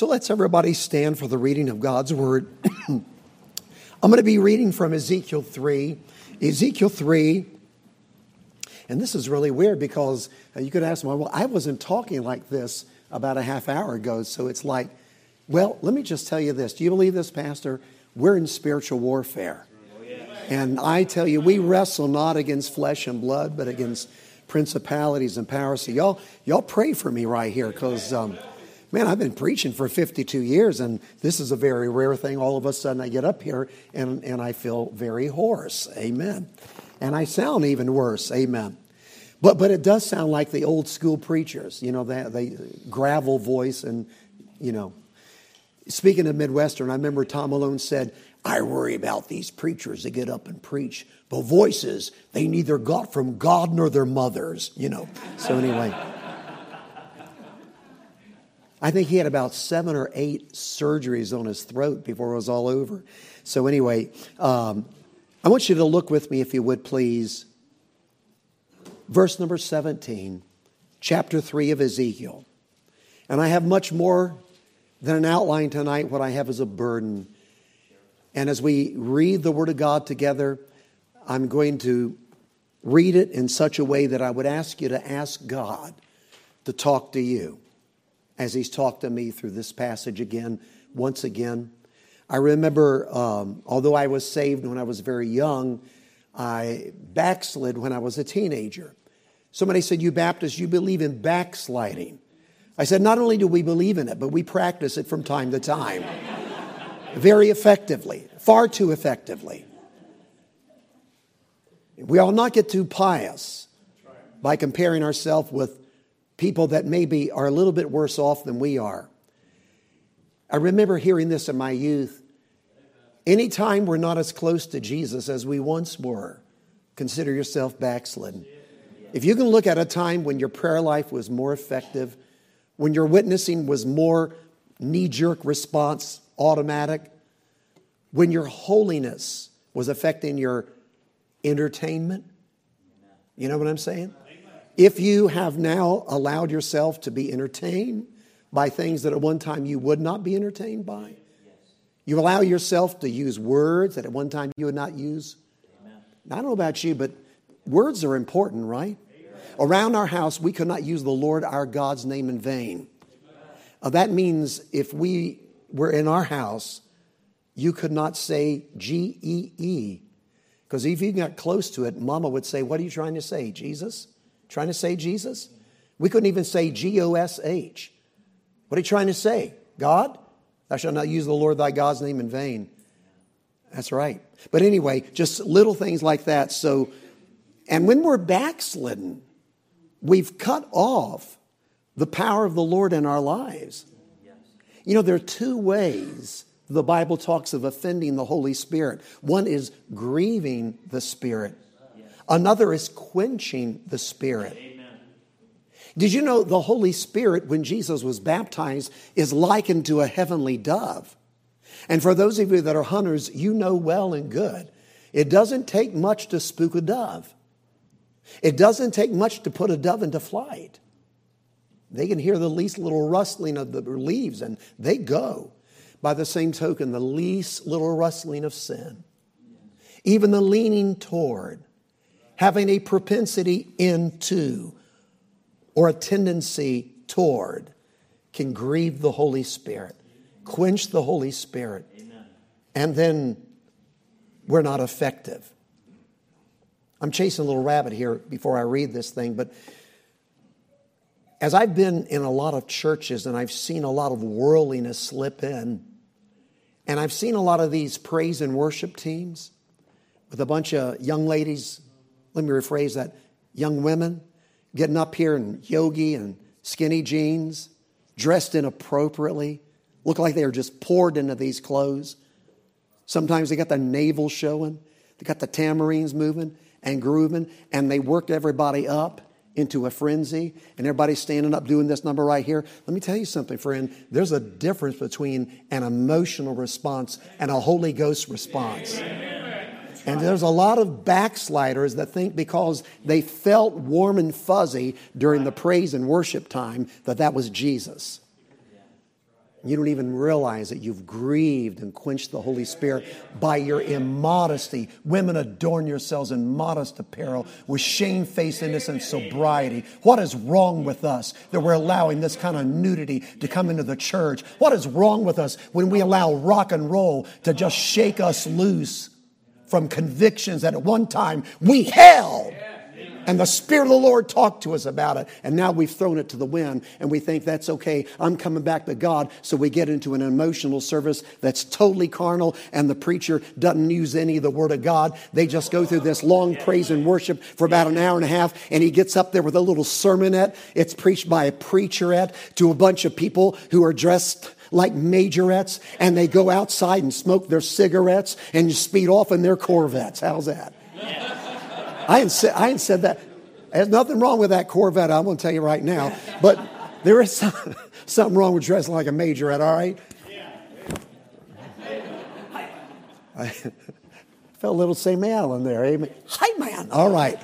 So let's everybody stand for the reading of God's word. I'm going to be reading from Ezekiel 3. Ezekiel 3. And this is really weird because uh, you could ask well, I wasn't talking like this about a half hour ago. So it's like, well, let me just tell you this. Do you believe this, Pastor? We're in spiritual warfare. And I tell you, we wrestle not against flesh and blood, but against principalities and powers. So y'all, y'all pray for me right here because, um, man, I've been preaching for 52 years, and this is a very rare thing. All of a sudden, I get up here and, and I feel very hoarse. Amen. And I sound even worse. Amen. But, but it does sound like the old school preachers, you know, that they gravel voice and, you know. Speaking of Midwestern, I remember Tom Malone said, I worry about these preachers that get up and preach. The voices they neither got from God nor their mothers, you know. So, anyway. I think he had about seven or eight surgeries on his throat before it was all over. So, anyway, um, I want you to look with me, if you would, please. Verse number 17, chapter 3 of Ezekiel. And I have much more than an outline tonight. What I have is a burden. And as we read the Word of God together, I'm going to read it in such a way that I would ask you to ask God to talk to you as He's talked to me through this passage again, once again. I remember, um, although I was saved when I was very young, I backslid when I was a teenager. Somebody said, You Baptists, you believe in backsliding. I said, Not only do we believe in it, but we practice it from time to time very effectively, far too effectively. We all not get too pious by comparing ourselves with people that maybe are a little bit worse off than we are. I remember hearing this in my youth. Anytime we're not as close to Jesus as we once were, consider yourself backslidden. If you can look at a time when your prayer life was more effective, when your witnessing was more knee jerk response automatic, when your holiness was affecting your entertainment. You know what I'm saying? If you have now allowed yourself to be entertained by things that at one time you would not be entertained by, you allow yourself to use words that at one time you would not use. I don't know about you, but words are important, right? Around our house, we could not use the Lord our God's name in vain. Uh, that means if we were in our house, you could not say G E E. Because if you got close to it, mama would say, What are you trying to say? Jesus? Trying to say Jesus? We couldn't even say G O S H. What are you trying to say? God? Thou shalt not use the Lord thy God's name in vain. That's right. But anyway, just little things like that. So, and when we're backslidden, we've cut off the power of the Lord in our lives. You know, there are two ways the Bible talks of offending the Holy Spirit. One is grieving the Spirit, another is quenching the Spirit. Amen. Did you know the Holy Spirit, when Jesus was baptized, is likened to a heavenly dove? And for those of you that are hunters, you know well and good. It doesn't take much to spook a dove. It doesn't take much to put a dove into flight. They can hear the least little rustling of the leaves and they go. By the same token, the least little rustling of sin, even the leaning toward, having a propensity into, or a tendency toward, can grieve the Holy Spirit, quench the Holy Spirit, and then we're not effective. I'm chasing a little rabbit here before I read this thing, but as I've been in a lot of churches and I've seen a lot of worldliness slip in, and I've seen a lot of these praise and worship teams with a bunch of young ladies, let me rephrase that, young women getting up here in yogi and skinny jeans, dressed inappropriately, look like they are just poured into these clothes. Sometimes they got the navel showing, they got the tamarines moving and grooving, and they worked everybody up into a frenzy and everybody's standing up doing this number right here. Let me tell you something, friend. There's a difference between an emotional response and a Holy Ghost response. And there's a lot of backsliders that think because they felt warm and fuzzy during the praise and worship time that that was Jesus. You don't even realize that you've grieved and quenched the Holy Spirit by your immodesty. Women adorn yourselves in modest apparel with shamefacedness and sobriety. What is wrong with us that we're allowing this kind of nudity to come into the church? What is wrong with us when we allow rock and roll to just shake us loose from convictions that at one time we held? And the Spirit of the Lord talked to us about it. And now we've thrown it to the wind and we think that's okay. I'm coming back to God. So we get into an emotional service that's totally carnal and the preacher doesn't use any of the Word of God. They just go through this long praise and worship for about an hour and a half and he gets up there with a little sermonette. It's preached by a preacherette to a bunch of people who are dressed like majorettes and they go outside and smoke their cigarettes and you speed off in their Corvettes. How's that? I ain't, said, I ain't said that. There's nothing wrong with that Corvette, I'm going to tell you right now. But there is some, something wrong with dressing like a majorette, all right? I felt a little St. Allen there. Amen. Hi, man. All right.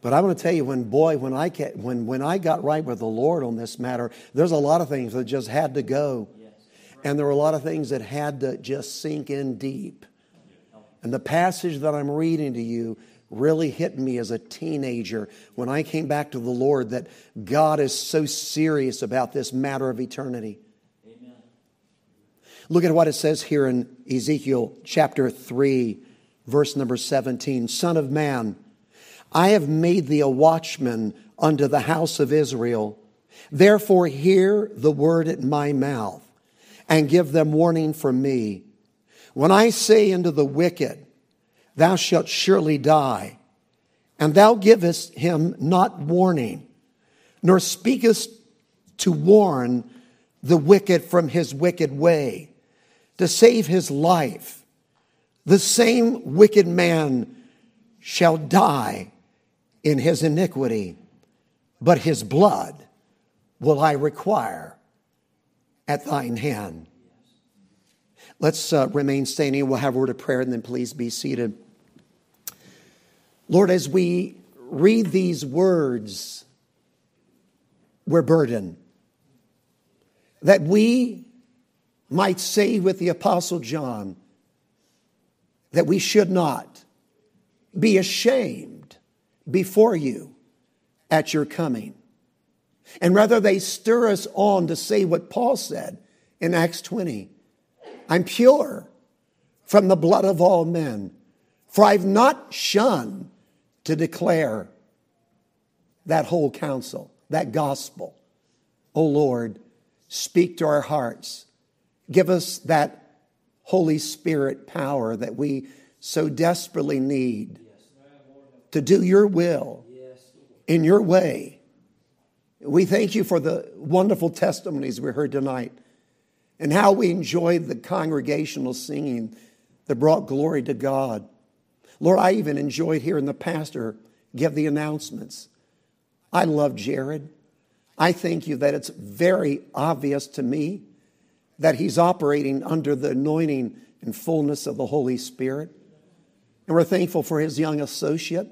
But I'm going to tell you, when boy, when I when when I got right with the Lord on this matter, there's a lot of things that just had to go. And there were a lot of things that had to just sink in deep. And the passage that I'm reading to you really hit me as a teenager when I came back to the Lord that God is so serious about this matter of eternity. Amen. Look at what it says here in Ezekiel chapter 3, verse number 17 Son of man, I have made thee a watchman unto the house of Israel. Therefore, hear the word at my mouth and give them warning from me. When I say unto the wicked, Thou shalt surely die, and thou givest him not warning, nor speakest to warn the wicked from his wicked way, to save his life, the same wicked man shall die in his iniquity, but his blood will I require at thine hand. Let's uh, remain standing. We'll have a word of prayer and then please be seated. Lord, as we read these words, we're burdened. That we might say with the Apostle John that we should not be ashamed before you at your coming. And rather, they stir us on to say what Paul said in Acts 20 I'm pure from the blood of all men, for I've not shunned to declare that whole counsel, that gospel. O oh Lord, speak to our hearts. Give us that Holy Spirit power that we so desperately need to do your will in your way we thank you for the wonderful testimonies we heard tonight and how we enjoyed the congregational singing that brought glory to God. Lord, I even enjoyed hearing the pastor give the announcements. I love Jared. I thank you that it's very obvious to me that he's operating under the anointing and fullness of the Holy Spirit. And we're thankful for his young associate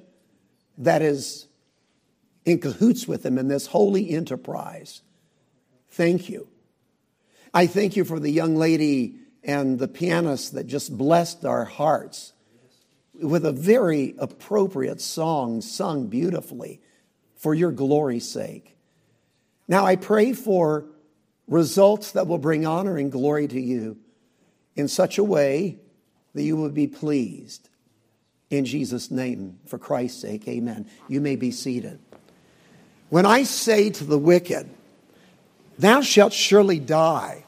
that is in cahoots with them in this holy enterprise. Thank you. I thank you for the young lady and the pianist that just blessed our hearts with a very appropriate song sung beautifully for your glory's sake. Now I pray for results that will bring honor and glory to you in such a way that you will be pleased. In Jesus' name, for Christ's sake, amen. You may be seated. When I say to the wicked, Thou shalt surely die,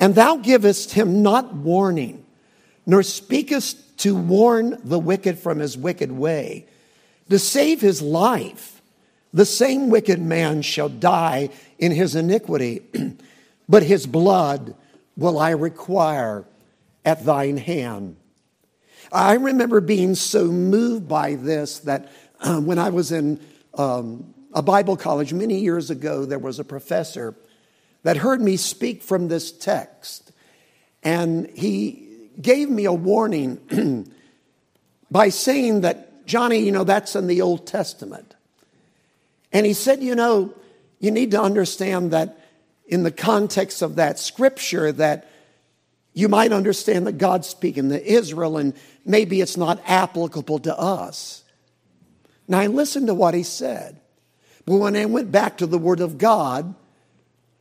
and thou givest him not warning, nor speakest to warn the wicked from his wicked way, to save his life, the same wicked man shall die in his iniquity, but his blood will I require at thine hand. I remember being so moved by this that um, when I was in um, a Bible college many years ago, there was a professor that heard me speak from this text. And he gave me a warning by saying that, Johnny, you know, that's in the Old Testament. And he said, You know, you need to understand that in the context of that scripture, that you might understand that God's speaking to Israel and maybe it's not applicable to us. Now, I listened to what he said. But when I went back to the Word of God,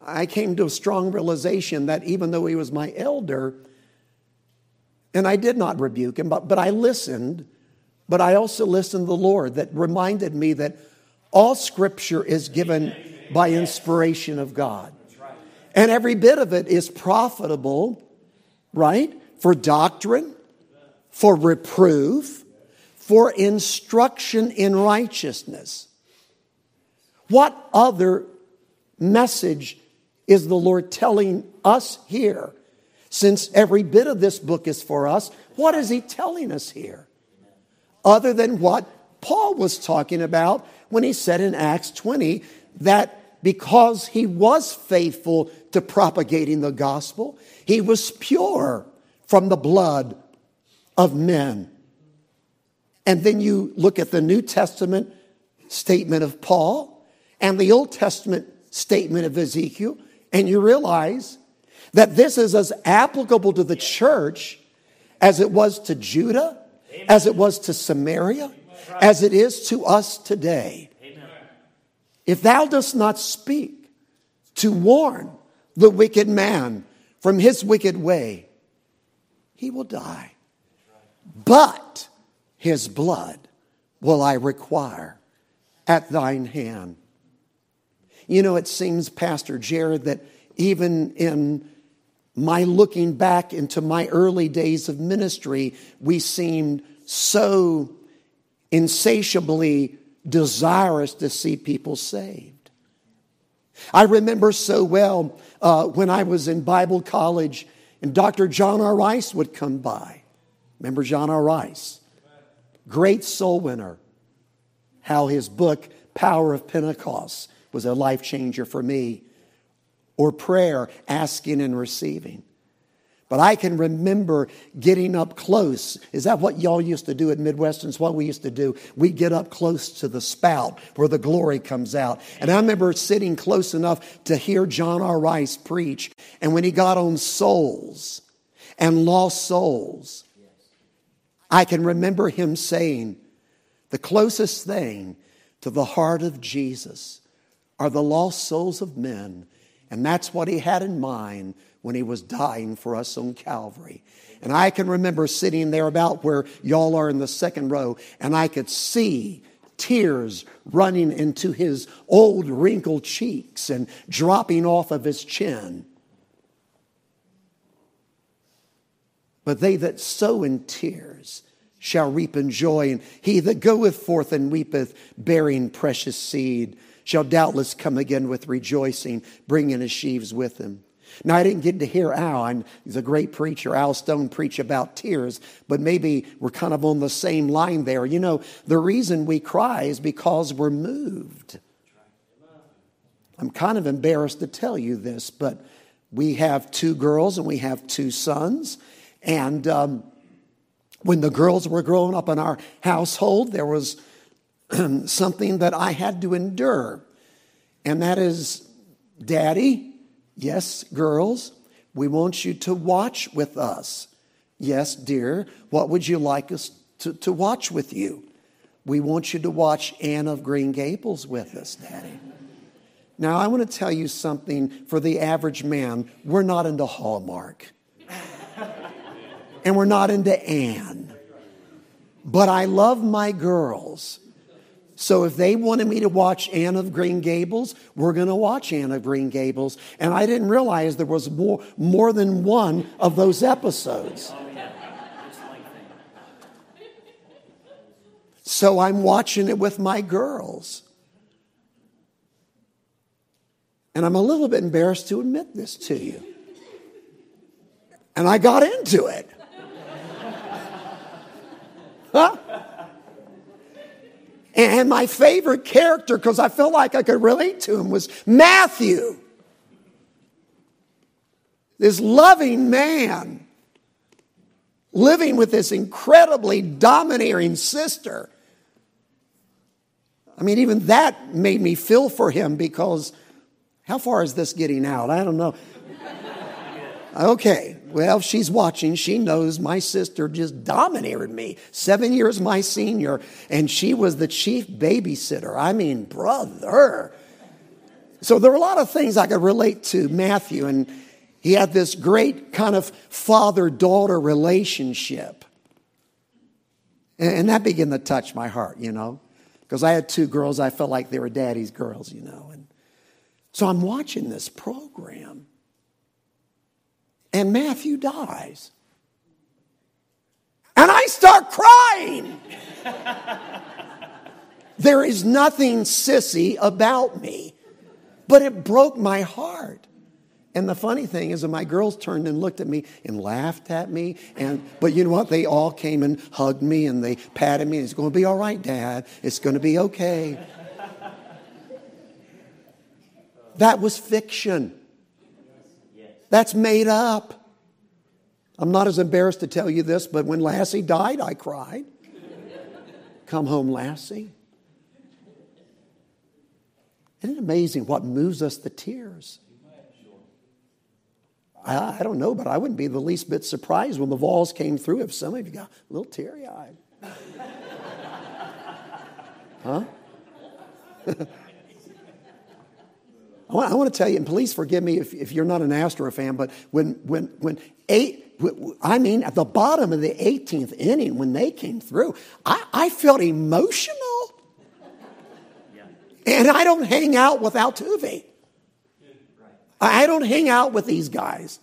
I came to a strong realization that even though he was my elder, and I did not rebuke him, but, but I listened, but I also listened to the Lord that reminded me that all scripture is given by inspiration of God. And every bit of it is profitable, right? For doctrine, for reproof, for instruction in righteousness. What other message is the Lord telling us here? Since every bit of this book is for us, what is He telling us here? Other than what Paul was talking about when he said in Acts 20 that because he was faithful to propagating the gospel, he was pure from the blood of men. And then you look at the New Testament statement of Paul and the Old Testament statement of Ezekiel, and you realize that this is as applicable to the church as it was to Judah, as it was to Samaria, as it is to us today. If thou dost not speak to warn the wicked man from his wicked way, he will die. But his blood will I require at thine hand. You know, it seems, Pastor Jared, that even in my looking back into my early days of ministry, we seemed so insatiably desirous to see people saved. I remember so well uh, when I was in Bible college and Dr. John R. Rice would come by. Remember John R. Rice? Great soul winner. How his book, Power of Pentecost, was a life changer for me. Or prayer, asking and receiving. But I can remember getting up close. Is that what y'all used to do at Midwestern's? What we used to do? We get up close to the spout where the glory comes out. And I remember sitting close enough to hear John R. Rice preach. And when he got on souls and lost souls, I can remember him saying, the closest thing to the heart of Jesus are the lost souls of men. And that's what he had in mind when he was dying for us on Calvary. And I can remember sitting there about where y'all are in the second row, and I could see tears running into his old wrinkled cheeks and dropping off of his chin. But they that sow in tears shall reap in joy, and he that goeth forth and weepeth, bearing precious seed, shall doubtless come again with rejoicing, bringing his sheaves with him. Now, I didn't get to hear Al, and he's a great preacher, Al Stone, preach about tears, but maybe we're kind of on the same line there. You know, the reason we cry is because we're moved. I'm kind of embarrassed to tell you this, but we have two girls and we have two sons. And um, when the girls were growing up in our household, there was something that I had to endure. And that is, Daddy, Yes, girls, we want you to watch with us. Yes, dear, what would you like us to, to watch with you? We want you to watch Anne of Green Gables with us, Daddy. Now, I want to tell you something for the average man. We're not into Hallmark. and we're not into Anne. But I love my girls. So if they wanted me to watch Anne of Green Gables, we're going to watch Anne of Green Gables. And I didn't realize there was more, more than one of those episodes. So I'm watching it with my girls. And I'm a little bit embarrassed to admit this to you. And I got into it. huh? And my favorite character, because I felt like I could relate to him, was Matthew. This loving man living with this incredibly domineering sister. I mean, even that made me feel for him because how far is this getting out? I don't know. Okay, well, she's watching. She knows my sister just dominated me. Seven years my senior, and she was the chief babysitter. I mean, brother. So there were a lot of things I could relate to Matthew, and he had this great kind of father daughter relationship. And that began to touch my heart, you know, because I had two girls. I felt like they were daddy's girls, you know. And so I'm watching this program and Matthew dies. And I start crying. there is nothing sissy about me, but it broke my heart. And the funny thing is that my girls turned and looked at me and laughed at me. And but you know what? They all came and hugged me and they patted me. It's going to be all right, Dad. It's going to be okay. that was fiction. That's made up. I'm not as embarrassed to tell you this, but when Lassie died, I cried. Come home, Lassie. Isn't it amazing what moves us to tears? I, I, don't know, but I wouldn't be the least bit surprised when the Vols came through if some of you got a little teary eyed. huh? I want, I want, to tell you, and please forgive me if, if you're not an Astro fan, but when, when, when eight, I mean, at the bottom of the 18th inning, when they came through, I, I felt emotional. And I don't hang out with Altuve. I don't hang out with these guys.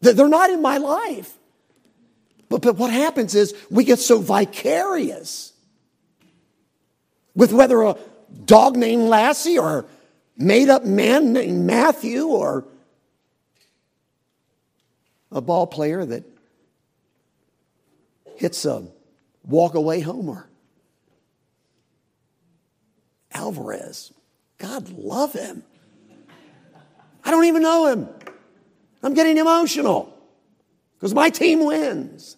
They're not in my life. But, but what happens is we get so vicarious with whether a dog named Lassie or made up man named Matthew or a ball player that hits a walk away homer. Alvarez, God love him. I don't even know him. I'm getting emotional because my team wins.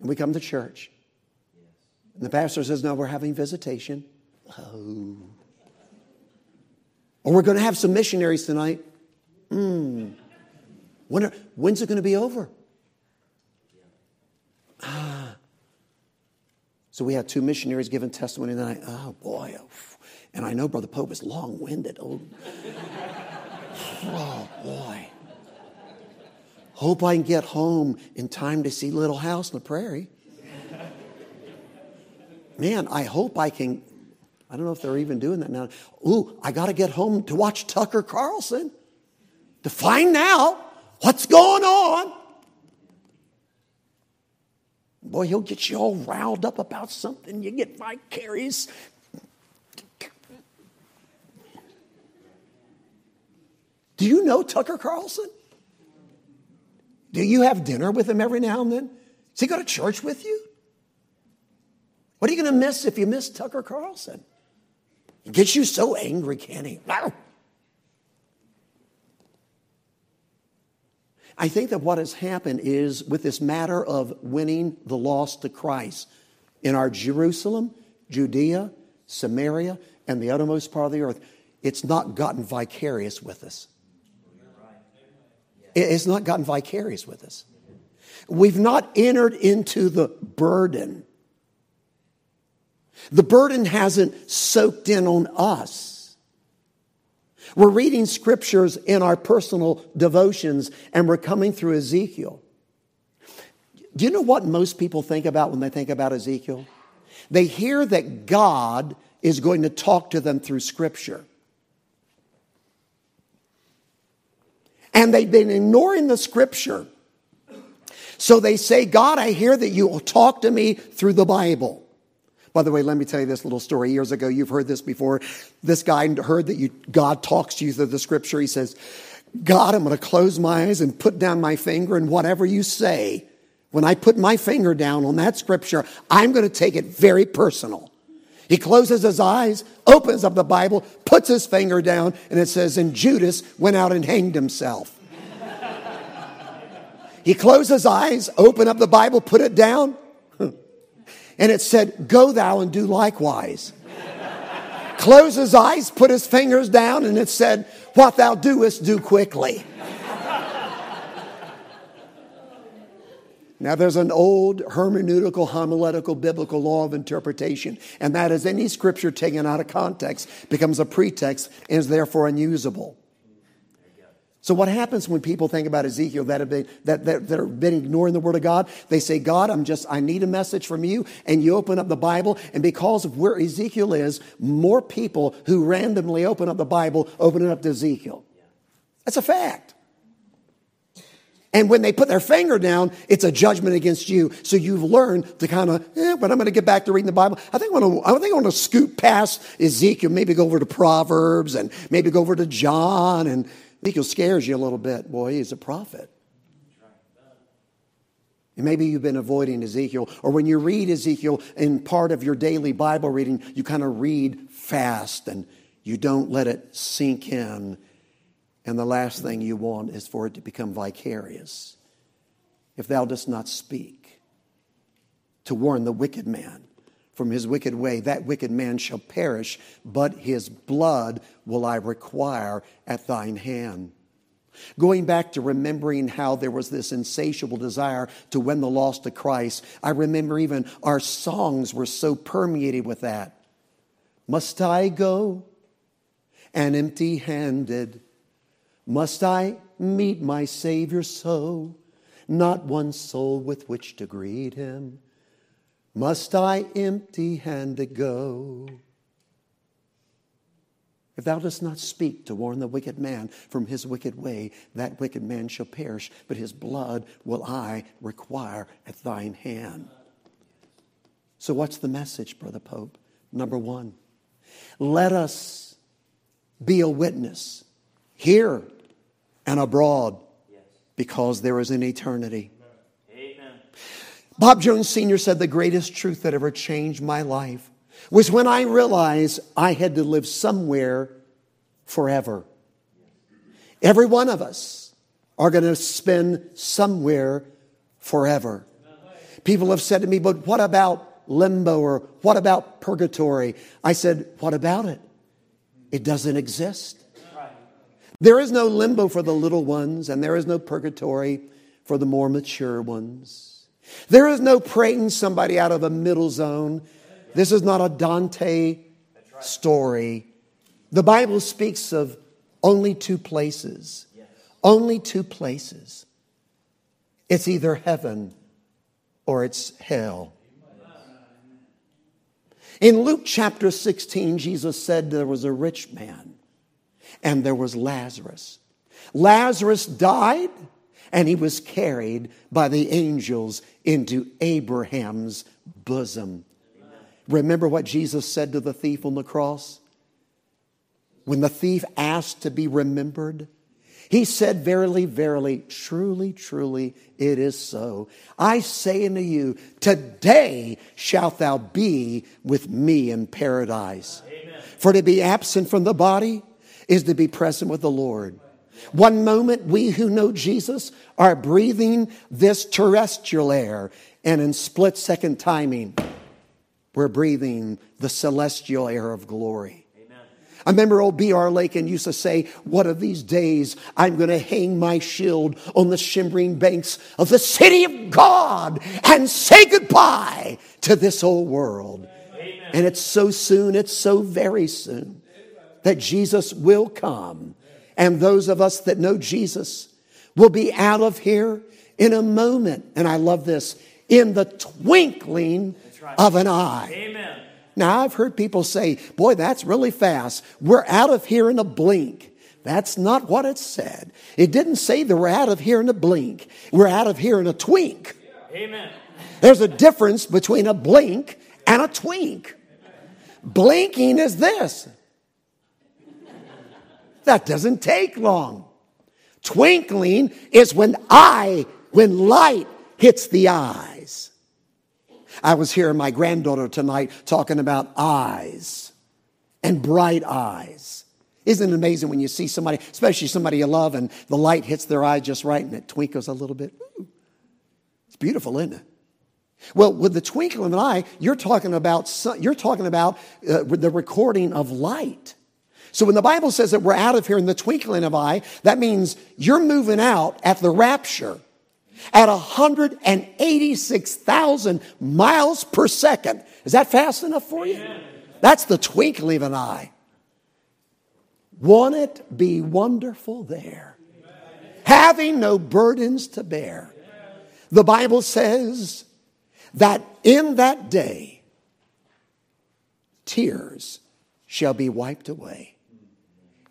And we come to church. And the pastor says, No, we're having visitation. Oh. Or we're going to have some missionaries tonight. Hmm. When when's it going to be over? Ah. So we had two missionaries giving testimony tonight. Oh, boy. And I know Brother Pope is long winded. Oh. oh, boy. Hope I can get home in time to see Little House on the Prairie. Man, I hope I can. I don't know if they're even doing that now. Ooh, I got to get home to watch Tucker Carlson to find out What's going on? Boy, he'll get you all riled up about something. You get vicarious. Do you know Tucker Carlson? Do you have dinner with him every now and then? Does he go to church with you? What are you going to miss if you miss Tucker Carlson? He gets you so angry, can he? I think that what has happened is with this matter of winning the lost to Christ in our Jerusalem, Judea, Samaria, and the uttermost part of the earth, it's not gotten vicarious with us. It's not gotten vicarious with us. We've not entered into the burden. The burden hasn't soaked in on us. We're reading scriptures in our personal devotions and we're coming through Ezekiel. Do you know what most people think about when they think about Ezekiel? They hear that God is going to talk to them through scripture. And they've been ignoring the scripture. So they say, God, I hear that you will talk to me through the Bible. By the way, let me tell you this little story. Years ago, you've heard this before. This guy heard that you, God talks to you through the scripture. He says, God, I'm going to close my eyes and put down my finger, and whatever you say, when I put my finger down on that scripture, I'm going to take it very personal. He closes his eyes, opens up the Bible, puts his finger down, and it says, And Judas went out and hanged himself. he closed his eyes, opened up the Bible, put it down. And it said, Go thou and do likewise. Close his eyes, put his fingers down, and it said, What thou doest, do quickly. Now, there's an old hermeneutical, homiletical, biblical law of interpretation, and that is any scripture taken out of context becomes a pretext and is therefore unusable. So, what happens when people think about Ezekiel that have been, that, that, that have been ignoring the Word of God? They say, God, I'm just, I need a message from you. And you open up the Bible, and because of where Ezekiel is, more people who randomly open up the Bible open it up to Ezekiel. That's a fact. And when they put their finger down, it's a judgment against you. So you've learned to kind of, eh, but I'm going to get back to reading the Bible. I think I want to, scoot past Ezekiel, maybe go over to Proverbs and maybe go over to John and Ezekiel scares you a little bit. Boy, he's a prophet. And maybe you've been avoiding Ezekiel, or when you read Ezekiel in part of your daily Bible reading, you kind of read fast and you don't let it sink in. And the last thing you want is for it to become vicarious. If thou dost not speak to warn the wicked man, from his wicked way, that wicked man shall perish, but his blood will I require at thine hand. Going back to remembering how there was this insatiable desire to win the lost to Christ, I remember even our songs were so permeated with that. Must I go and empty handed? Must I meet my Savior so? Not one soul with which to greet him. Must I empty handed go? If thou dost not speak to warn the wicked man from his wicked way, that wicked man shall perish, but his blood will I require at thine hand. So, what's the message, Brother Pope? Number one, let us be a witness here and abroad because there is an eternity. Bob Jones Sr. said the greatest truth that ever changed my life was when I realized I had to live somewhere forever. Every one of us are going to spend somewhere forever. People have said to me, but what about limbo or what about purgatory? I said, what about it? It doesn't exist. There is no limbo for the little ones, and there is no purgatory for the more mature ones. There is no praying somebody out of a middle zone. This is not a Dante story. The Bible speaks of only two places. Only two places. It's either heaven or it's hell. In Luke chapter 16, Jesus said there was a rich man and there was Lazarus. Lazarus died and he was carried by the angels into Abraham's bosom. Remember what Jesus said to the thief on the cross? When the thief asked to be remembered, he said, Verily, verily, truly, truly, it is so. I say unto you, today shalt thou be with me in paradise. Amen. For to be absent from the body is to be present with the Lord. One moment, we who know Jesus are breathing this terrestrial air, and in split second timing, we're breathing the celestial air of glory. Amen. I remember old B.R. Lakin used to say, One of these days I'm going to hang my shield on the shimmering banks of the city of God and say goodbye to this old world. Amen. And it's so soon, it's so very soon that Jesus will come and those of us that know Jesus will be out of here in a moment. And I love this in the twinkling right. of an eye. Amen. Now, I've heard people say, boy, that's really fast. We're out of here in a blink. That's not what it said. It didn't say that we're out of here in a blink. We're out of here in a twink. Amen. There's a difference between a blink and a twink. Blinking is this that doesn't take long. Twinkling is when eye, when light hits the eyes. I was hearing my granddaughter tonight talking about eyes and bright eyes. Isn't it amazing when you see somebody, especially somebody you love, and the light hits their eye just right and it twinkles a little bit? It's beautiful, isn't it? Well, with the twinkle of an eye, you're talking about, you're talking about uh, the recording of light. So when the Bible says that we're out of here in the twinkling of an eye, that means you're moving out at the rapture at 186,000 miles per second. Is that fast enough for you? That's the twinkling of an eye. Won't it be wonderful there? Having no burdens to bear. The Bible says that in that day, tears shall be wiped away.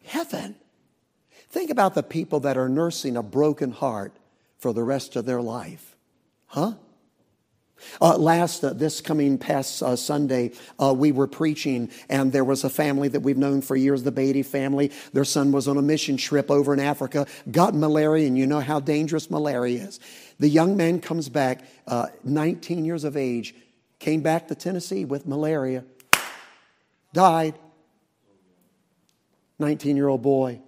Heaven. Think about the people that are nursing a broken heart for the rest of their life. Huh? Uh, last, uh, this coming past uh, Sunday, uh, we were preaching, and there was a family that we've known for years, the Beatty family. Their son was on a mission trip over in Africa, got malaria, and you know how dangerous malaria is. The young man comes back, uh, 19 years of age, came back to Tennessee with malaria, died. 19 year old boy.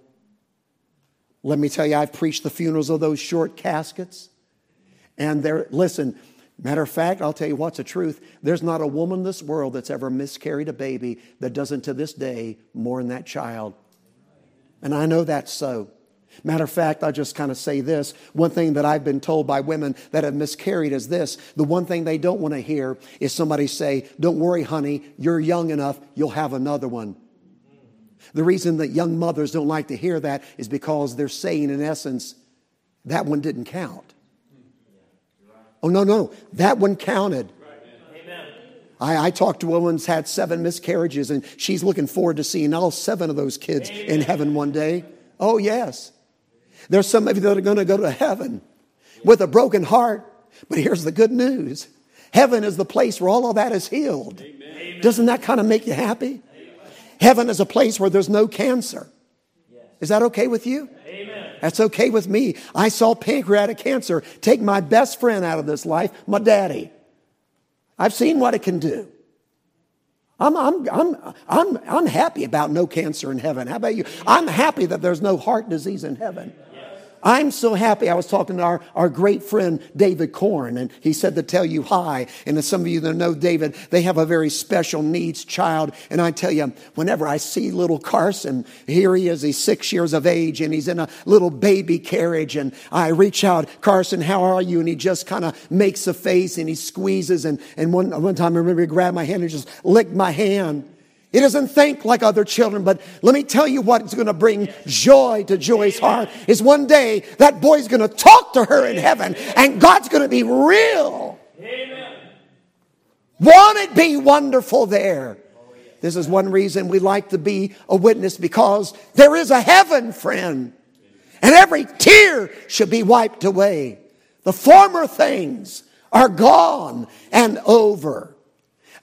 Let me tell you, I've preached the funerals of those short caskets. And there, listen, matter of fact, I'll tell you what's the truth. There's not a woman in this world that's ever miscarried a baby that doesn't to this day mourn that child. And I know that's so. Matter of fact, I'll just kind of say this. One thing that I've been told by women that have miscarried is this. The one thing they don't want to hear is somebody say, Don't worry, honey, you're young enough, you'll have another one. The reason that young mothers don't like to hear that is because they're saying, in essence, that one didn't count. Oh, no, no, that one counted. I, I, talked to a woman who's had seven miscarriages, and she's looking forward to seeing all seven of those kids Amen. in heaven one day. Oh, yes. There's some of you that are going to go to heaven with a broken heart. But here's the good news heaven is the place where all of that is healed. Amen. Doesn't that kind of make you happy? Heaven is a place where there's no cancer. Is that okay with you? Amen. That's okay with me. I saw pancreatic cancer take my best friend out of this life, my daddy. I've seen what it can do. I'm, I'm, I'm, I'm, I'm happy about no cancer in heaven. How about you? I'm happy that there's no heart disease in heaven. I'm so happy. I was talking to our, our great friend David Korn, and he said to tell you hi. And as some of you that know David, they have a very special needs child. And I tell you, whenever I see little Carson, here he is, he's six years of age, and he's in a little baby carriage. And I reach out, Carson, how are you? And he just kind of makes a face and he squeezes. And, and one, one time I remember he grabbed my hand and just licked my hand. He doesn't think like other children, but let me tell you what's going to bring joy to Joy's heart is one day that boy's going to talk to her in heaven and God's going to be real. Amen. Won't it be wonderful there? This is one reason we like to be a witness because there is a heaven, friend. And every tear should be wiped away. The former things are gone and over.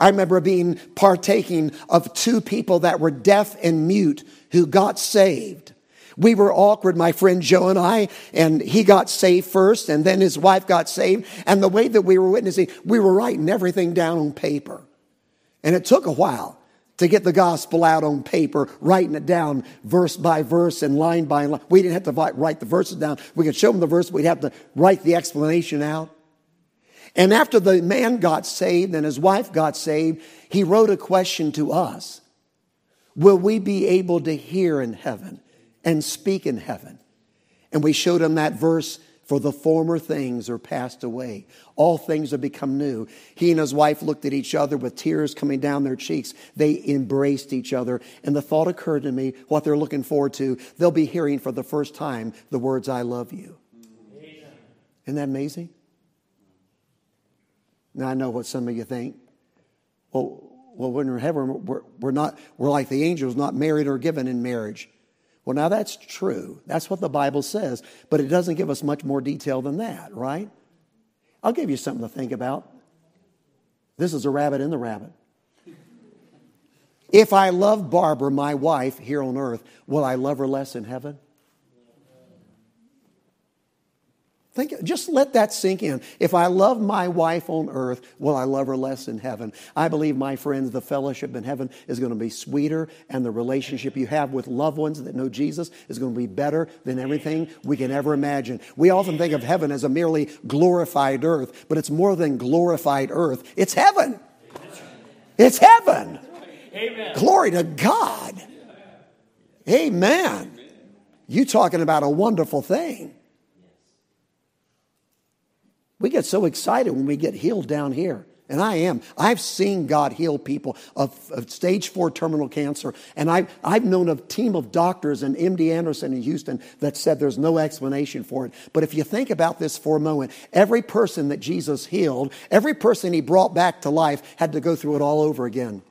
I remember being partaking of two people that were deaf and mute who got saved. We were awkward, my friend Joe and I, and he got saved first, and then his wife got saved. And the way that we were witnessing, we were writing everything down on paper. And it took a while to get the gospel out on paper, writing it down verse by verse and line by line. We didn't have to write the verses down. We could show them the verse, we'd have to write the explanation out. And after the man got saved and his wife got saved, he wrote a question to us Will we be able to hear in heaven and speak in heaven? And we showed him that verse for the former things are passed away. All things have become new. He and his wife looked at each other with tears coming down their cheeks. They embraced each other. And the thought occurred to me what they're looking forward to. They'll be hearing for the first time the words, I love you. Isn't that amazing? Now I know what some of you think. Well, well, when we're in heaven, we're, we're not, we're like the angels, not married or given in marriage. Well, now that's true. That's what the Bible says, but it doesn't give us much more detail than that, right? I'll give you something to think about. This is a rabbit in the rabbit. If I love Barbara, my wife, here on earth, will I love her less in heaven? Think, just let that sink in. If I love my wife on earth, will I love her less in heaven? I believe, my friends, the fellowship in heaven is going to be sweeter, and the relationship you have with loved ones that know Jesus is going to be better than everything we can ever imagine. We often think of heaven as a merely glorified earth, but it's more than glorified earth. It's heaven. It's heaven. Amen. Glory to God. Amen. You talking about a wonderful thing. We get so excited when we get healed down here. And I am. I've seen God heal people of, of, stage four terminal cancer. And I've, I've known a team of doctors in MD Anderson in Houston that said there's no explanation for it. But if you think about this for a moment, every person that Jesus healed, every person he brought back to life had to go through it all over again.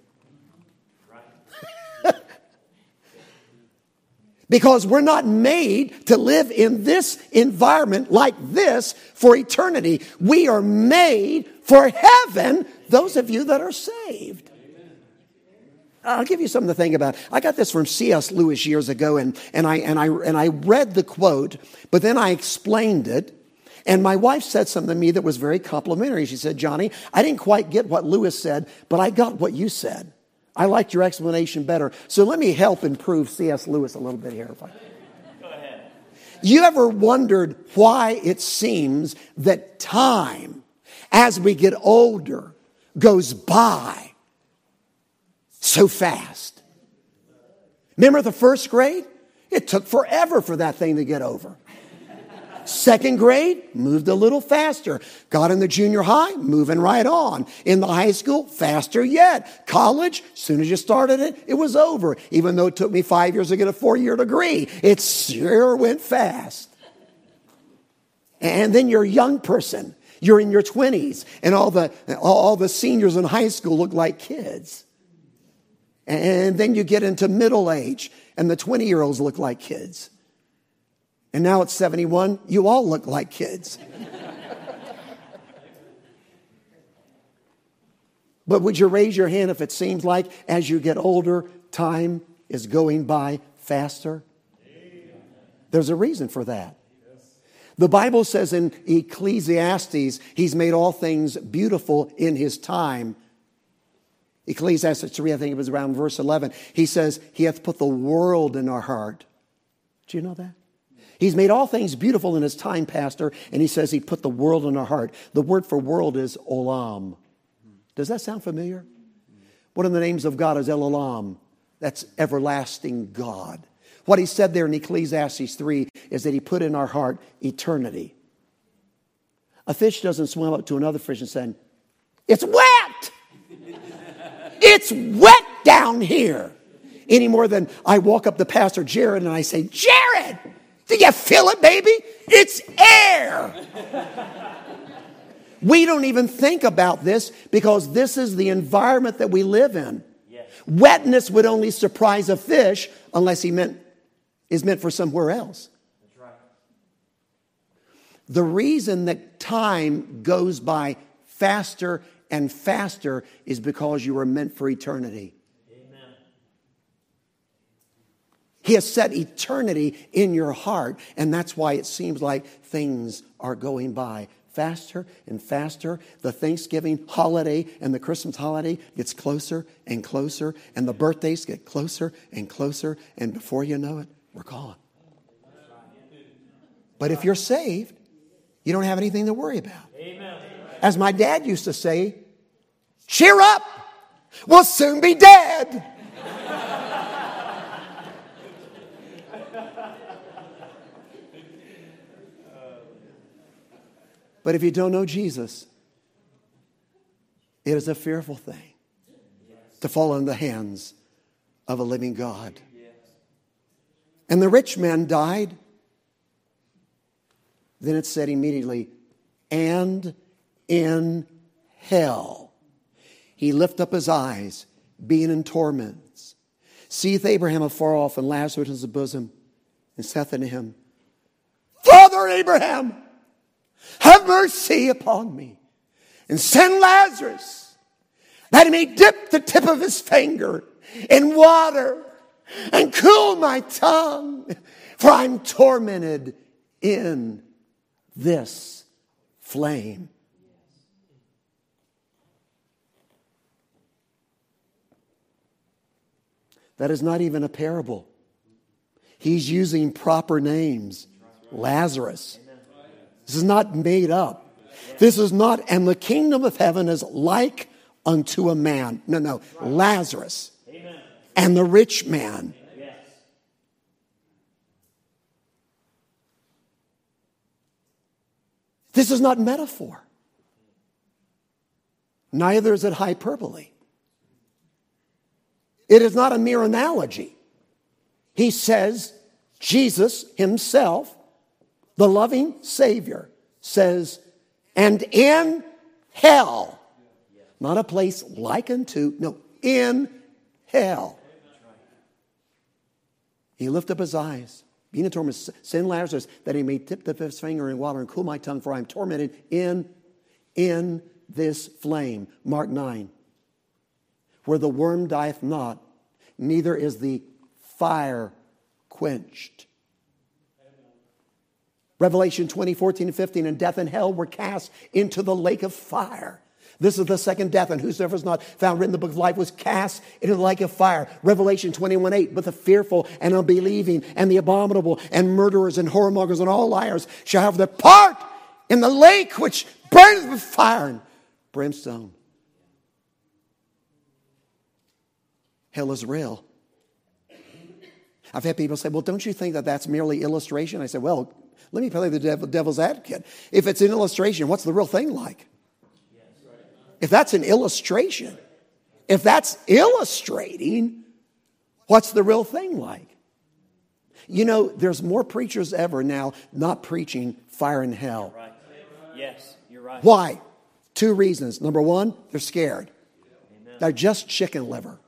Because we're not made to live in this environment like this for eternity. We are made for heaven, those of you that are saved. I'll give you something to think about. I got this from C.S. Lewis years ago, and, and, I, and, I, and I read the quote, but then I explained it. And my wife said something to me that was very complimentary. She said, Johnny, I didn't quite get what Lewis said, but I got what you said. I liked your explanation better. So let me help improve C.S. Lewis a little bit here. Go ahead. You ever wondered why it seems that time, as we get older, goes by so fast? Remember the first grade? It took forever for that thing to get over. Second grade, moved a little faster. Got in the junior high, moving right on. In the high school, faster yet. College, soon as you started it, it was over. Even though it took me five years to get a four year degree, it sure went fast. And then you're a young person. You're in your 20s, and all the, all the seniors in high school look like kids. And then you get into middle age, and the 20 year olds look like kids. And now it's 71, you all look like kids. but would you raise your hand if it seems like as you get older, time is going by faster? There's a reason for that. The Bible says in Ecclesiastes, He's made all things beautiful in His time. Ecclesiastes 3, I think it was around verse 11. He says, He hath put the world in our heart. Do you know that? He's made all things beautiful in his time, Pastor, and he says he put the world in our heart. The word for world is olam. Does that sound familiar? One of the names of God is El Olam. That's everlasting God. What he said there in Ecclesiastes 3 is that he put in our heart eternity. A fish doesn't swim up to another fish and say, It's wet! it's wet down here! Any more than I walk up to Pastor Jared and I say, Jared! Do you feel it, baby? It's air. we don't even think about this because this is the environment that we live in. Yes. Wetness would only surprise a fish unless he meant is meant for somewhere else. Right. The reason that time goes by faster and faster is because you are meant for eternity. He has set eternity in your heart, and that's why it seems like things are going by faster and faster. The Thanksgiving holiday and the Christmas holiday gets closer and closer, and the birthdays get closer and closer, and before you know it, we're gone. But if you're saved, you don't have anything to worry about. As my dad used to say, cheer up, we'll soon be dead. But if you don't know Jesus, it is a fearful thing to fall in the hands of a living God. And the rich man died. Then it said immediately, and in hell he lift up his eyes, being in torments. Seeth Abraham afar off and Lazarus in his bosom, and saith unto him, Father Abraham, have mercy upon me and send Lazarus that he may dip the tip of his finger in water and cool my tongue, for I'm tormented in this flame. That is not even a parable. He's using proper names. Lazarus. This is not made up. This is not, and the kingdom of heaven is like unto a man. No, no, Lazarus. And the rich man. This is not metaphor. Neither is it hyperbole. It is not a mere analogy. He says, Jesus himself, the loving Savior, says, and in hell, not a place like unto, no, in hell. He lifted up his eyes, being a torment, send Lazarus that he may dip the fifth finger in water and cool my tongue, for I am tormented in, in this flame. Mark 9. Where the worm dieth not, neither is the fire quenched. Revelation 20, 14, and 15, and death and hell were cast into the lake of fire. This is the second death, and whosoever is not found written in the book of life was cast into the lake of fire. Revelation 21, 8, but the fearful and unbelieving and the abominable and murderers and whoremongers and all liars shall have their part in the lake which burns with fire and brimstone. Hell is real. I've had people say, well, don't you think that that's merely illustration? I said, well, let me play the devil, devil's advocate. If it's an illustration, what's the real thing like? If that's an illustration, if that's illustrating, what's the real thing like? You know, there's more preachers ever now not preaching fire and hell. Right. Yes, you're right. Why? Two reasons. Number one, they're scared. Amen. They're just chicken liver.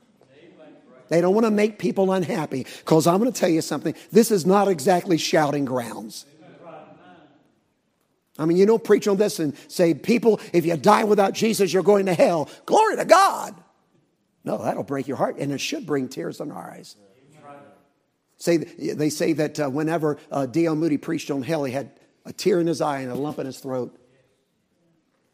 They don't want to make people unhappy because I'm going to tell you something. This is not exactly shouting grounds. I mean, you don't preach on this and say, people, if you die without Jesus, you're going to hell. Glory to God. No, that'll break your heart, and it should bring tears in our eyes. Say, they say that uh, whenever uh, D.L. Moody preached on hell, he had a tear in his eye and a lump in his throat.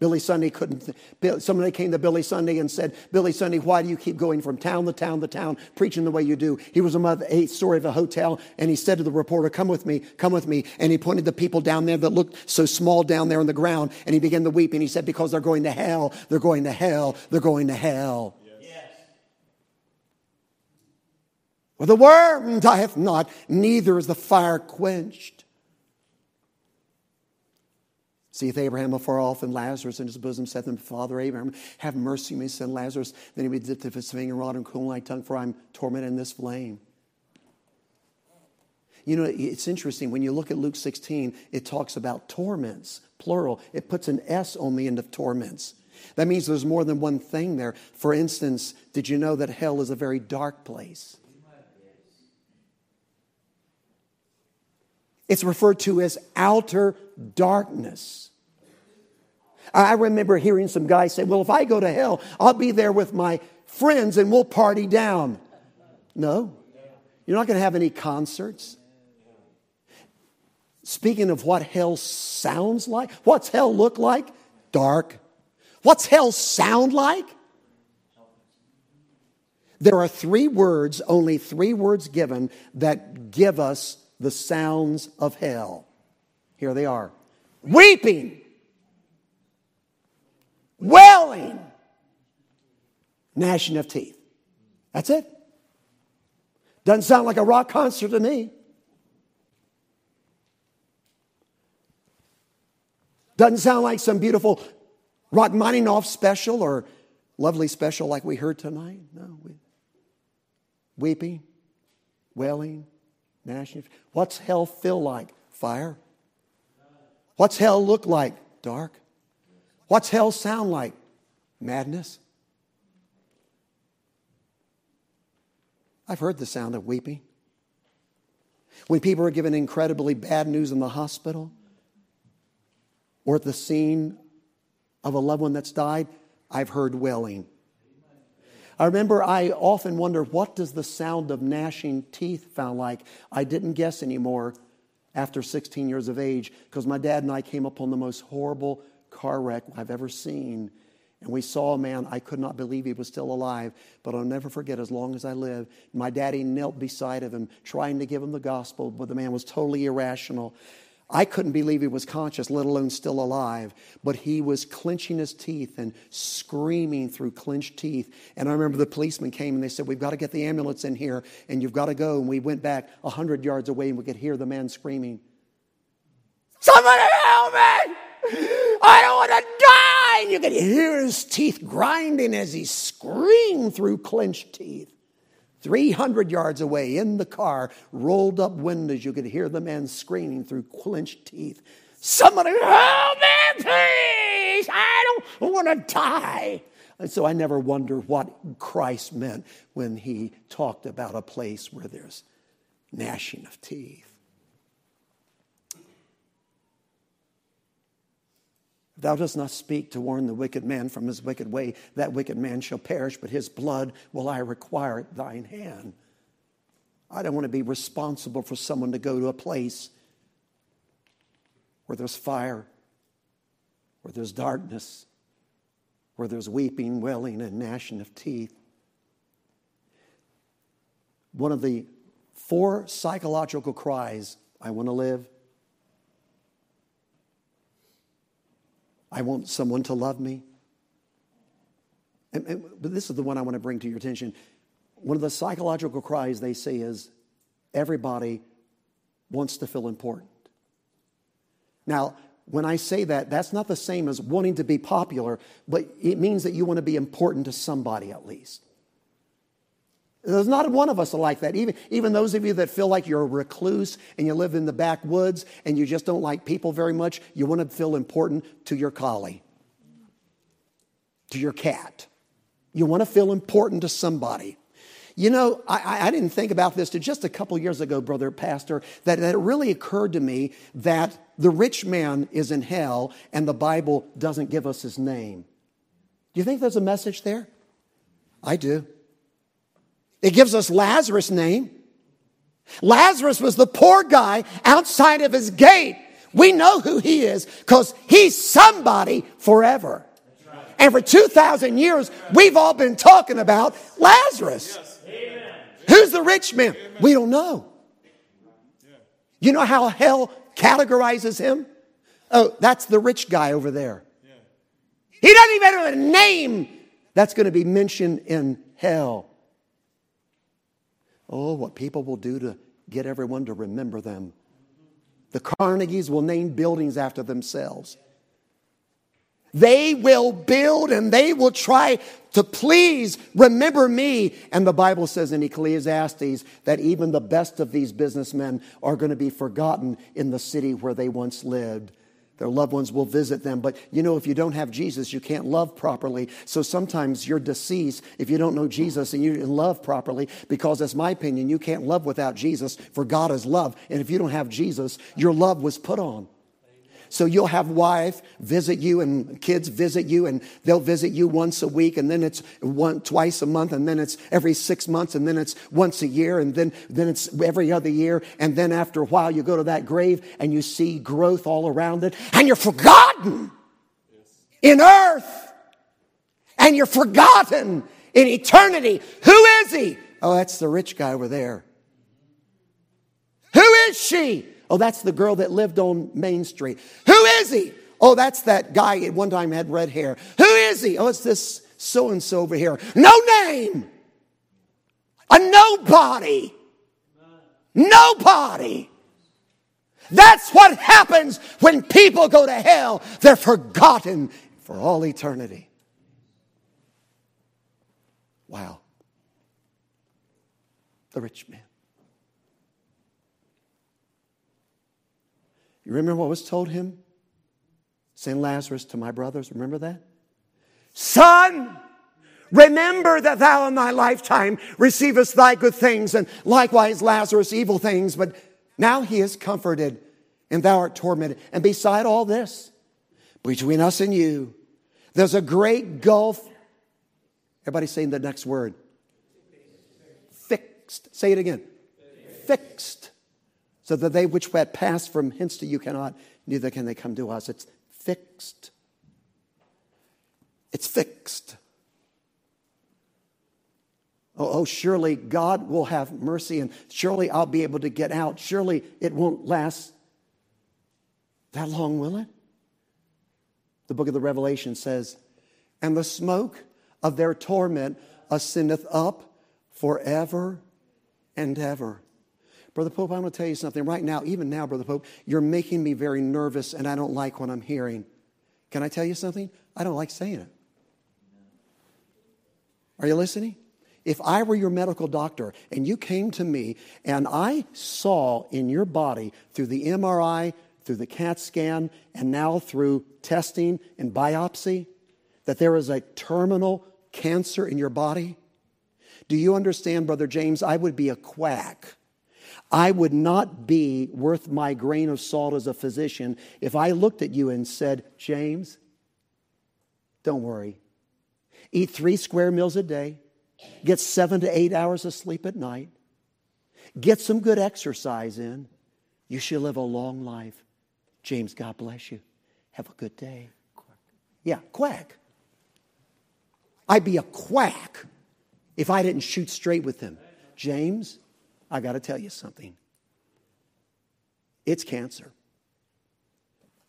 Billy Sunday couldn't. Somebody came to Billy Sunday and said, Billy Sunday, why do you keep going from town to town to town preaching the way you do? He was a eighth story of a hotel and he said to the reporter, Come with me, come with me. And he pointed the people down there that looked so small down there on the ground and he began to weep and he said, Because they're going to hell, they're going to hell, they're going to hell. Yes. Well, the worm dieth not, neither is the fire quenched. Seeth Abraham afar off, and Lazarus in his bosom saith unto Father Abraham, Have mercy, on me, son Lazarus. Then he be dipped his finger rod and cool my tongue, for I'm tormented in this flame. You know, it's interesting. When you look at Luke 16, it talks about torments, plural. It puts an S on the end of torments. That means there's more than one thing there. For instance, did you know that hell is a very dark place? It's referred to as outer darkness. I remember hearing some guys say, Well, if I go to hell, I'll be there with my friends and we'll party down. No, you're not going to have any concerts. Speaking of what hell sounds like, what's hell look like? Dark. What's hell sound like? There are three words, only three words given, that give us the sounds of hell. Here they are weeping, wailing, gnashing of teeth. That's it. Doesn't sound like a rock concert to me. Doesn't sound like some beautiful Rachmaninoff special or lovely special like we heard tonight. No. Weeping, wailing, gnashing. What's hell feel like? Fire. What's hell look like? Dark. What's hell sound like? Madness. I've heard the sound of weeping. When people are given incredibly bad news in the hospital or at the scene of a loved one that's died, I've heard wailing. I remember I often wonder what does the sound of gnashing teeth sound like? I didn't guess anymore. after 16 years of age because my dad and I came upon the most horrible car wreck I've ever seen. And we saw a man, I could not believe he was still alive, but I'll never forget as long as I live. My daddy knelt beside of him, trying to give him the gospel, but the man was totally irrational. I couldn't believe he was conscious, let alone still alive. But he was clenching his teeth and screaming through clenched teeth. And I remember the policeman came and they said, We've got to get the ambulance in here and you've got to go. And we went back 100 yards away and we could hear the man screaming, Somebody help me! I don't want to die! And you could hear his teeth grinding as he screamed through clenched teeth. 300 yards away in the car, rolled up windows, you could hear the man screaming through clenched teeth. Somebody help me, please! I don't want to die. And so I never wonder what Christ meant when he talked about a place where there's gnashing of teeth. Thou dost not speak to warn the wicked man from his wicked way. That wicked man shall perish, but his blood will I require at thine hand. I don't want to be responsible for someone to go to a place where there's fire, where there's darkness, where there's weeping, wailing, and gnashing of teeth. One of the four psychological cries I want to live, I want someone to love me. And, and, but this is the one I want to bring to your attention. One of the psychological cries they say is everybody wants to feel important. Now, when I say that, that's not the same as wanting to be popular, but it means that you want to be important to somebody at least. There's not one of us like that. Even, even those of you that feel like you're a recluse and you live in the backwoods and you just don't like people very much, you want to feel important to your collie, to your cat. You want to feel important to somebody. You know, I, I didn't think about this to just a couple years ago, brother pastor, that, that it really occurred to me that the rich man is in hell and the Bible doesn't give us his name. Do you think there's a message there? I do. It gives us Lazarus' name. Lazarus was the poor guy outside of his gate. We know who he is because he's somebody forever. And for 2,000 years, we've all been talking about Lazarus. Who's the rich man? We don't know. You know how hell categorizes him? Oh, that's the rich guy over there. He doesn't even have a name that's going to be mentioned in hell. Oh, what people will do to get everyone to remember them. The Carnegies will name buildings after themselves. They will build and they will try to please remember me. And the Bible says in Ecclesiastes that even the best of these businessmen are going to be forgotten in the city where they once lived. Their loved ones will visit them. But you know, if you don't have Jesus, you can't love properly. So sometimes you're deceased if you don't know Jesus and you love properly, because that's my opinion, you can't love without Jesus, for God is love. And if you don't have Jesus, your love was put on. So you'll have wife visit you and kids visit you and they'll visit you once a week and then it's one, twice a month and then it's every six months and then it's once a year and then, then it's every other year. And then after a while you go to that grave and you see growth all around it and you're forgotten in earth and you're forgotten in eternity. Who is he? Oh, that's the rich guy over there. Who is she? Oh, that's the girl that lived on Main Street. Who is he? Oh, that's that guy at one time had red hair. Who is he? Oh, it's this so and so over here. No name. A nobody. Nobody. That's what happens when people go to hell. They're forgotten for all eternity. Wow. The rich man. You remember what was told him? Send Lazarus to my brothers, remember that? Son, remember that thou in thy lifetime receivest thy good things, and likewise Lazarus evil things, but now he is comforted, and thou art tormented. And beside all this, between us and you, there's a great gulf. Everybody saying the next word. Fixed. Say it again. Fixed so that they which went past from hence to you cannot, neither can they come to us. It's fixed. It's fixed. Oh, oh, surely God will have mercy and surely I'll be able to get out. Surely it won't last that long, will it? The book of the Revelation says, And the smoke of their torment ascendeth up forever and ever. Brother Pope, I'm going to tell you something right now, even now, Brother Pope, you're making me very nervous and I don't like what I'm hearing. Can I tell you something? I don't like saying it. Are you listening? If I were your medical doctor and you came to me and I saw in your body through the MRI, through the CAT scan, and now through testing and biopsy that there is a terminal cancer in your body, do you understand, Brother James? I would be a quack. I would not be worth my grain of salt as a physician if I looked at you and said, James, don't worry. Eat three square meals a day, get seven to eight hours of sleep at night, get some good exercise in. You should live a long life. James, God bless you. Have a good day. Yeah, quack. I'd be a quack if I didn't shoot straight with him. James, I got to tell you something. It's cancer.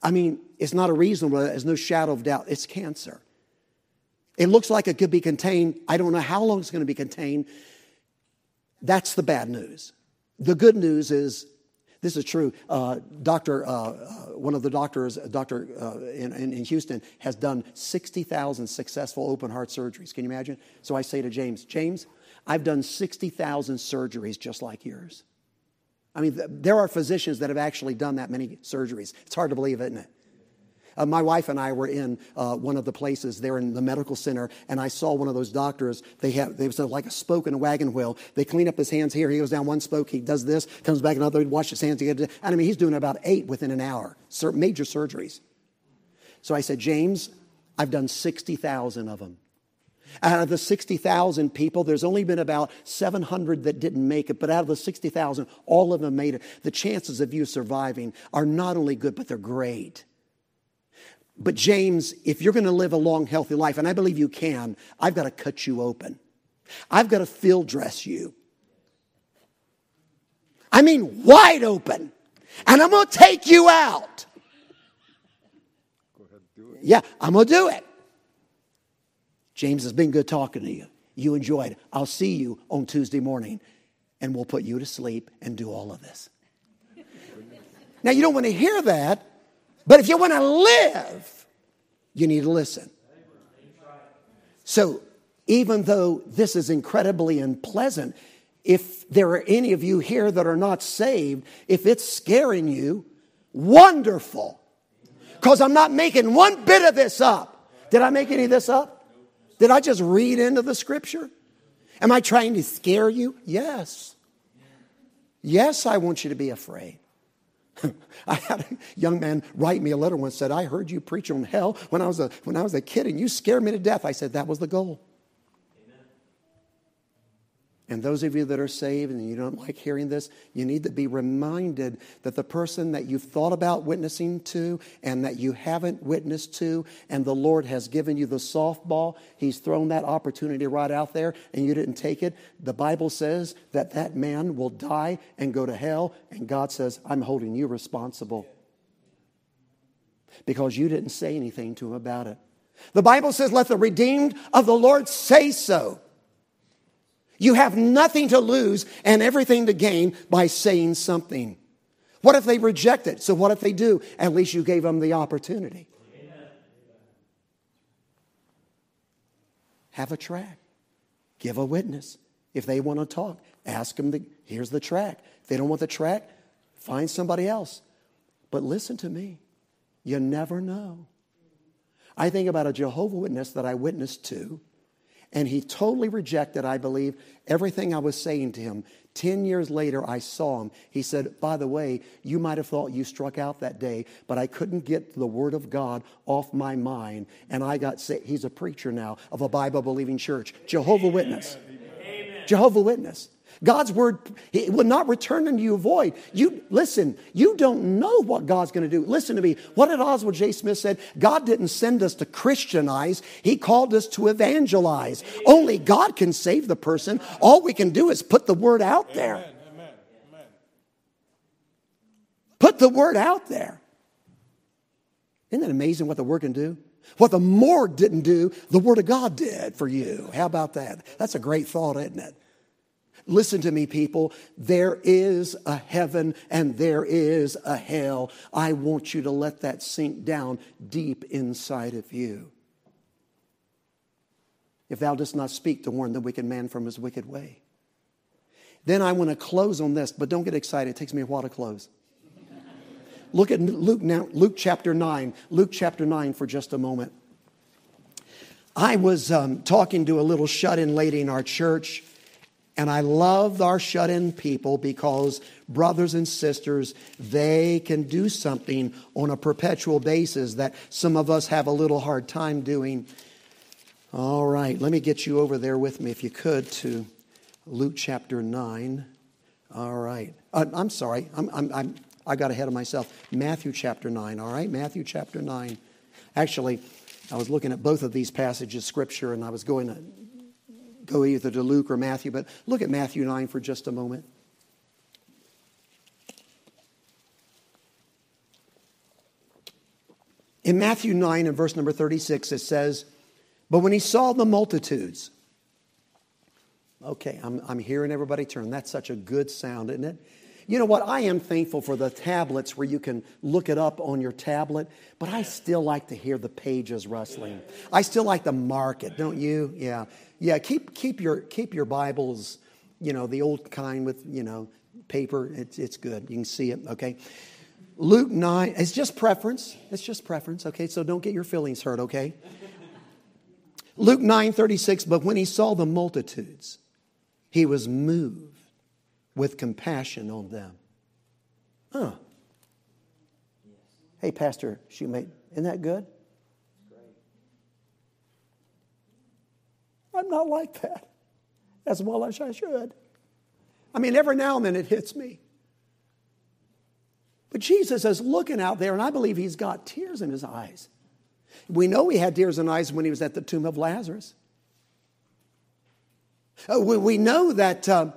I mean, it's not a reasonable, there's no shadow of doubt. It's cancer. It looks like it could be contained. I don't know how long it's going to be contained. That's the bad news. The good news is this is true. Uh, doctor, uh, uh, one of the doctors, doctor uh, in, in, Houston, has done 60,000 successful open heart surgeries. Can you imagine? So I say to James, James, I've done 60,000 surgeries just like yours. I mean, there are physicians that have actually done that many surgeries. It's hard to believe, isn't it? Uh, my wife and I were in uh, one of the places there in the medical center, and I saw one of those doctors. They have they was like a spoke in a wagon wheel. They clean up his hands here. He goes down one spoke. He does this, comes back another. Wash his hands. And I mean, he's doing about eight within an hour. Major surgeries. So I said, James, I've done sixty thousand of them. Out of the 60,000 people, there's only been about 700 that didn't make it, but out of the 60,000, all of them made it. The chances of you surviving are not only good, but they're great. But, James, if you're going to live a long, healthy life, and I believe you can, I've got to cut you open. I've got to field dress you. I mean, wide open. And I'm going to take you out. Go ahead, do it. Yeah, I'm going to do it. James, it's been good talking to you. You enjoyed. I'll see you on Tuesday morning, and we'll put you to sleep and do all of this. Now, you don't want to hear that but if you want to live, you need to listen. So, even though this is incredibly unpleasant, if there are any of you here that are not saved, if it's scaring you, wonderful. Because I'm not making one bit of this up. Did I make any of this up? Did I just read into the scripture? Am I trying to scare you? Yes. Yes, I want you to be afraid. I had a young man write me a letter once said, I heard you preach on hell when I was a, when I was a kid and you scared me to death. I said, that was the goal. And those of you that are saved and you don't like hearing this, you need to be reminded that the person that you've thought about witnessing to and that you haven't witnessed to, and the Lord has given you the softball, He's thrown that opportunity right out there and you didn't take it. The Bible says that that man will die and go to hell, and God says, I'm holding you responsible because you didn't say anything to him about it. The Bible says, Let the redeemed of the Lord say so. You have nothing to lose and everything to gain by saying something. What if they reject it? So, what if they do? At least you gave them the opportunity. Amen. Have a track, give a witness. If they want to talk, ask them, to, here's the track. If they don't want the track, find somebody else. But listen to me, you never know. I think about a Jehovah Witness that I witnessed to and he totally rejected, I believe, everything I was saying to him. Ten years later, I saw him. He said, By the way, you might have thought you struck out that day, but I couldn't get the Word of God off my mind. And I got saved. He's a preacher now of a Bible believing church. Jehovah Witness. Amen. Jehovah Witness. God's word it will not return unto you void. You listen, you don't know what God's going to do. Listen to me. What did Oswald J. Smith said? God didn't send us to Christianize, He called us to evangelize. Only God can save the person. All we can do is put the word out there. Amen. Amen. Put the word out there. Isn't that amazing what the word can do? What the morgue didn't do, the word of God did for you. How about that? That's a great thought, isn't it? Listen to me, people. There is a heaven and there is a hell. I want you to let that sink down deep inside of you. If thou dost not speak to warn the wicked man from his wicked way. Then I want to close on this, but don't get excited. It takes me a while to close. Look at Luke now, Luke chapter 9. Luke chapter 9 for just a moment. I was um, talking to a little shut in lady in our church and I love our shut in people because, brothers and sisters, they can do something on a perpetual basis that some of us have a little hard time doing. All right, let me get you over there with me, if you could, to Luke chapter 9. All right. Uh, I'm sorry, I'm, I'm, I'm, I got ahead of myself. Matthew chapter 9, all right? Matthew chapter 9. Actually, I was looking at both of these passages scripture and I was going to go either to Luke or Matthew, but look at Matthew 9 for just a moment. In Matthew 9 and verse number 36, it says, But when he saw the multitudes, okay, I'm, I'm hearing everybody turn. That's such a good sound, isn't it? You know what? I am thankful for the tablets where you can look it up on your tablet, but I still like to hear the pages rustling. I still like to mark it, don't you? Yeah. Yeah, keep, keep, your, keep your Bibles, you know, the old kind with, you know, paper. It's, it's good. You can see it, okay? Luke 9, it's just preference. It's just preference, okay? So don't get your feelings hurt, okay? Luke 9 36, but when he saw the multitudes, he was moved with compassion on them. Huh. Hey, Pastor Shoemate, isn't that good? I'm not like that as well as I should. I mean, every now and then it hits me. But Jesus is looking out there, and I believe he's got tears in his eyes. We know he had tears in his eyes when he was at the tomb of Lazarus. Uh, we know that, uh,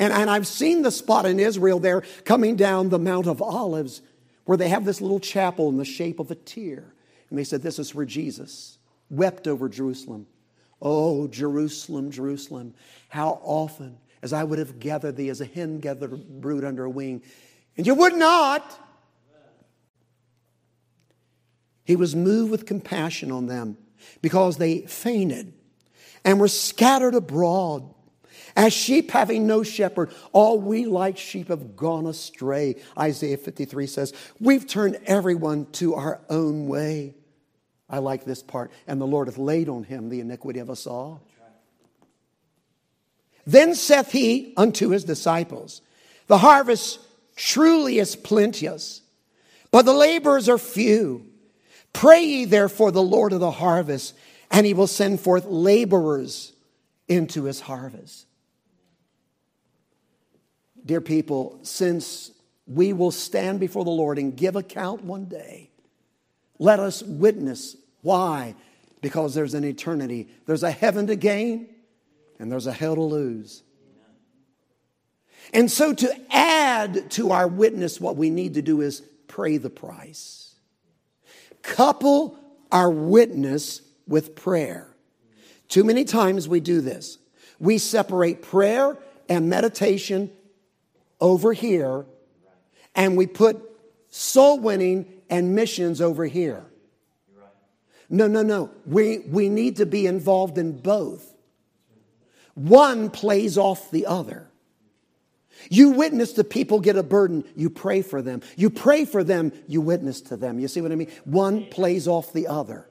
and, and I've seen the spot in Israel there coming down the Mount of Olives where they have this little chapel in the shape of a tear. And they said, This is where Jesus wept over Jerusalem. Oh, Jerusalem, Jerusalem, how often as I would have gathered thee as a hen gathered brood under a wing, and you would not. He was moved with compassion on them because they fainted and were scattered abroad. As sheep having no shepherd, all we like sheep have gone astray. Isaiah 53 says, We've turned everyone to our own way. I like this part. And the Lord hath laid on him the iniquity of us all. Then saith he unto his disciples, The harvest truly is plenteous, but the laborers are few. Pray ye therefore the Lord of the harvest, and he will send forth laborers into his harvest. Dear people, since we will stand before the Lord and give account one day, let us witness why? Because there's an eternity. There's a heaven to gain and there's a hell to lose. And so, to add to our witness, what we need to do is pray the price. Couple our witness with prayer. Too many times we do this. We separate prayer and meditation over here, and we put soul winning and missions over here. No, no, no. We, we need to be involved in both. One plays off the other. You witness to people get a burden, you pray for them. You pray for them, you witness to them. You see what I mean? One plays off the other.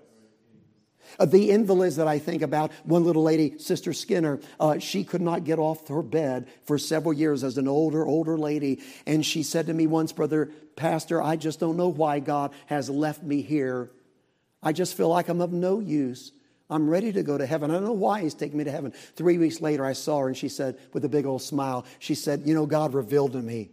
Uh, the invalids that I think about, one little lady, Sister Skinner, uh, she could not get off her bed for several years as an older, older lady. And she said to me once, Brother Pastor, I just don't know why God has left me here I just feel like I'm of no use. I'm ready to go to heaven. I don't know why he's taking me to heaven. Three weeks later, I saw her and she said, with a big old smile, she said, You know, God revealed to me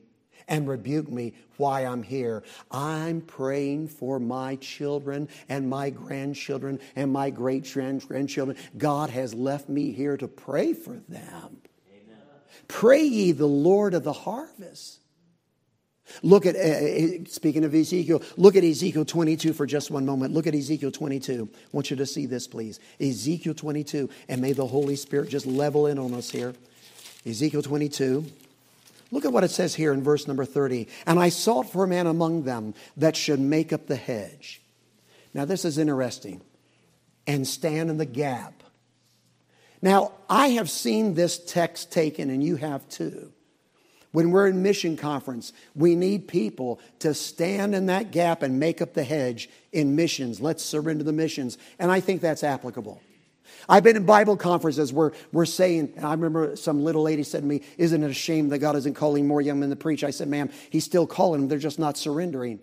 and rebuke me why I'm here. I'm praying for my children and my grandchildren and my great grandchildren. God has left me here to pray for them. Amen. Pray ye the Lord of the harvest Look at, uh, uh, speaking of Ezekiel, look at Ezekiel 22 for just one moment. Look at Ezekiel 22. I want you to see this, please. Ezekiel 22, and may the Holy Spirit just level in on us here. Ezekiel 22. Look at what it says here in verse number 30. And I sought for a man among them that should make up the hedge. Now, this is interesting. And stand in the gap. Now, I have seen this text taken, and you have too. When we're in mission conference, we need people to stand in that gap and make up the hedge in missions. Let's surrender the missions. And I think that's applicable. I've been in Bible conferences where we're saying, and I remember some little lady said to me, Isn't it a shame that God isn't calling more young men to preach? I said, Ma'am, He's still calling them, they're just not surrendering.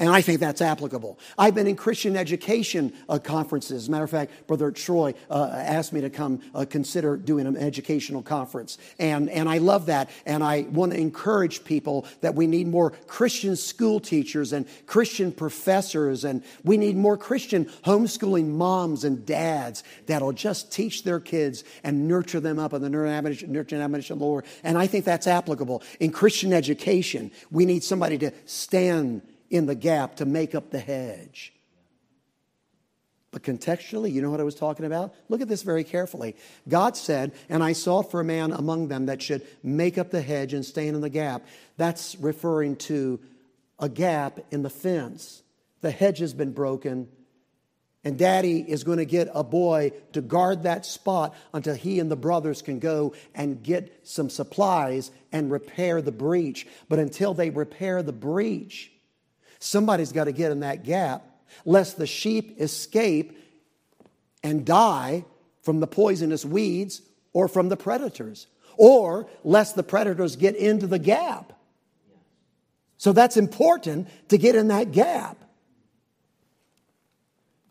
And I think that's applicable. I've been in Christian education uh, conferences. As a matter of fact, Brother Troy uh, asked me to come uh, consider doing an educational conference. And, and I love that. And I want to encourage people that we need more Christian school teachers and Christian professors. And we need more Christian homeschooling moms and dads that'll just teach their kids and nurture them up in the nurture and admonition of the Lord. And I think that's applicable. In Christian education, we need somebody to stand in the gap to make up the hedge. But contextually, you know what I was talking about? Look at this very carefully. God said, And I sought for a man among them that should make up the hedge and stand in the gap. That's referring to a gap in the fence. The hedge has been broken, and daddy is going to get a boy to guard that spot until he and the brothers can go and get some supplies and repair the breach. But until they repair the breach, Somebody's got to get in that gap lest the sheep escape and die from the poisonous weeds or from the predators, or lest the predators get into the gap. So that's important to get in that gap.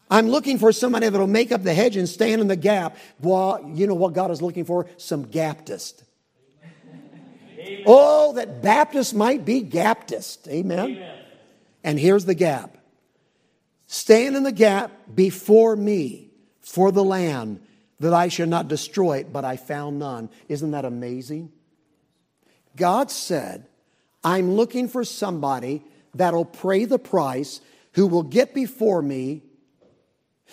I'm looking for somebody that'll make up the hedge and stand in the gap. Well, you know what God is looking for? Some Baptist. Oh, that Baptist might be Baptist. Amen. Amen. And here's the gap stand in the gap before me for the land that I should not destroy it, but I found none. Isn't that amazing? God said, I'm looking for somebody that'll pay the price, who will get before me,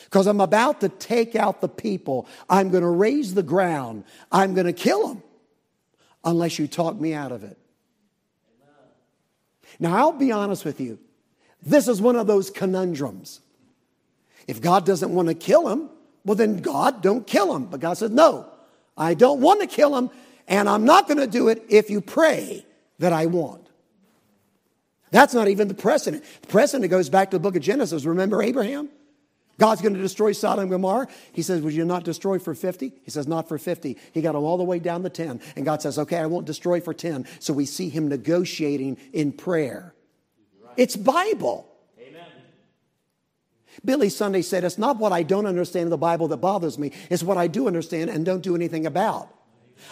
because I'm about to take out the people. I'm going to raise the ground. I'm going to kill them unless you talk me out of it. Now, I'll be honest with you. This is one of those conundrums. If God doesn't want to kill him, well, then God don't kill him. But God says, no, I don't want to kill him, and I'm not going to do it if you pray that I want. That's not even the precedent. The precedent goes back to the book of Genesis. Remember Abraham? God's going to destroy Sodom and Gomorrah. He says, Would you not destroy for 50? He says, Not for 50. He got them all the way down to 10. And God says, Okay, I won't destroy for 10. So we see him negotiating in prayer. It's Bible. Amen. Billy Sunday said, It's not what I don't understand in the Bible that bothers me, it's what I do understand and don't do anything about.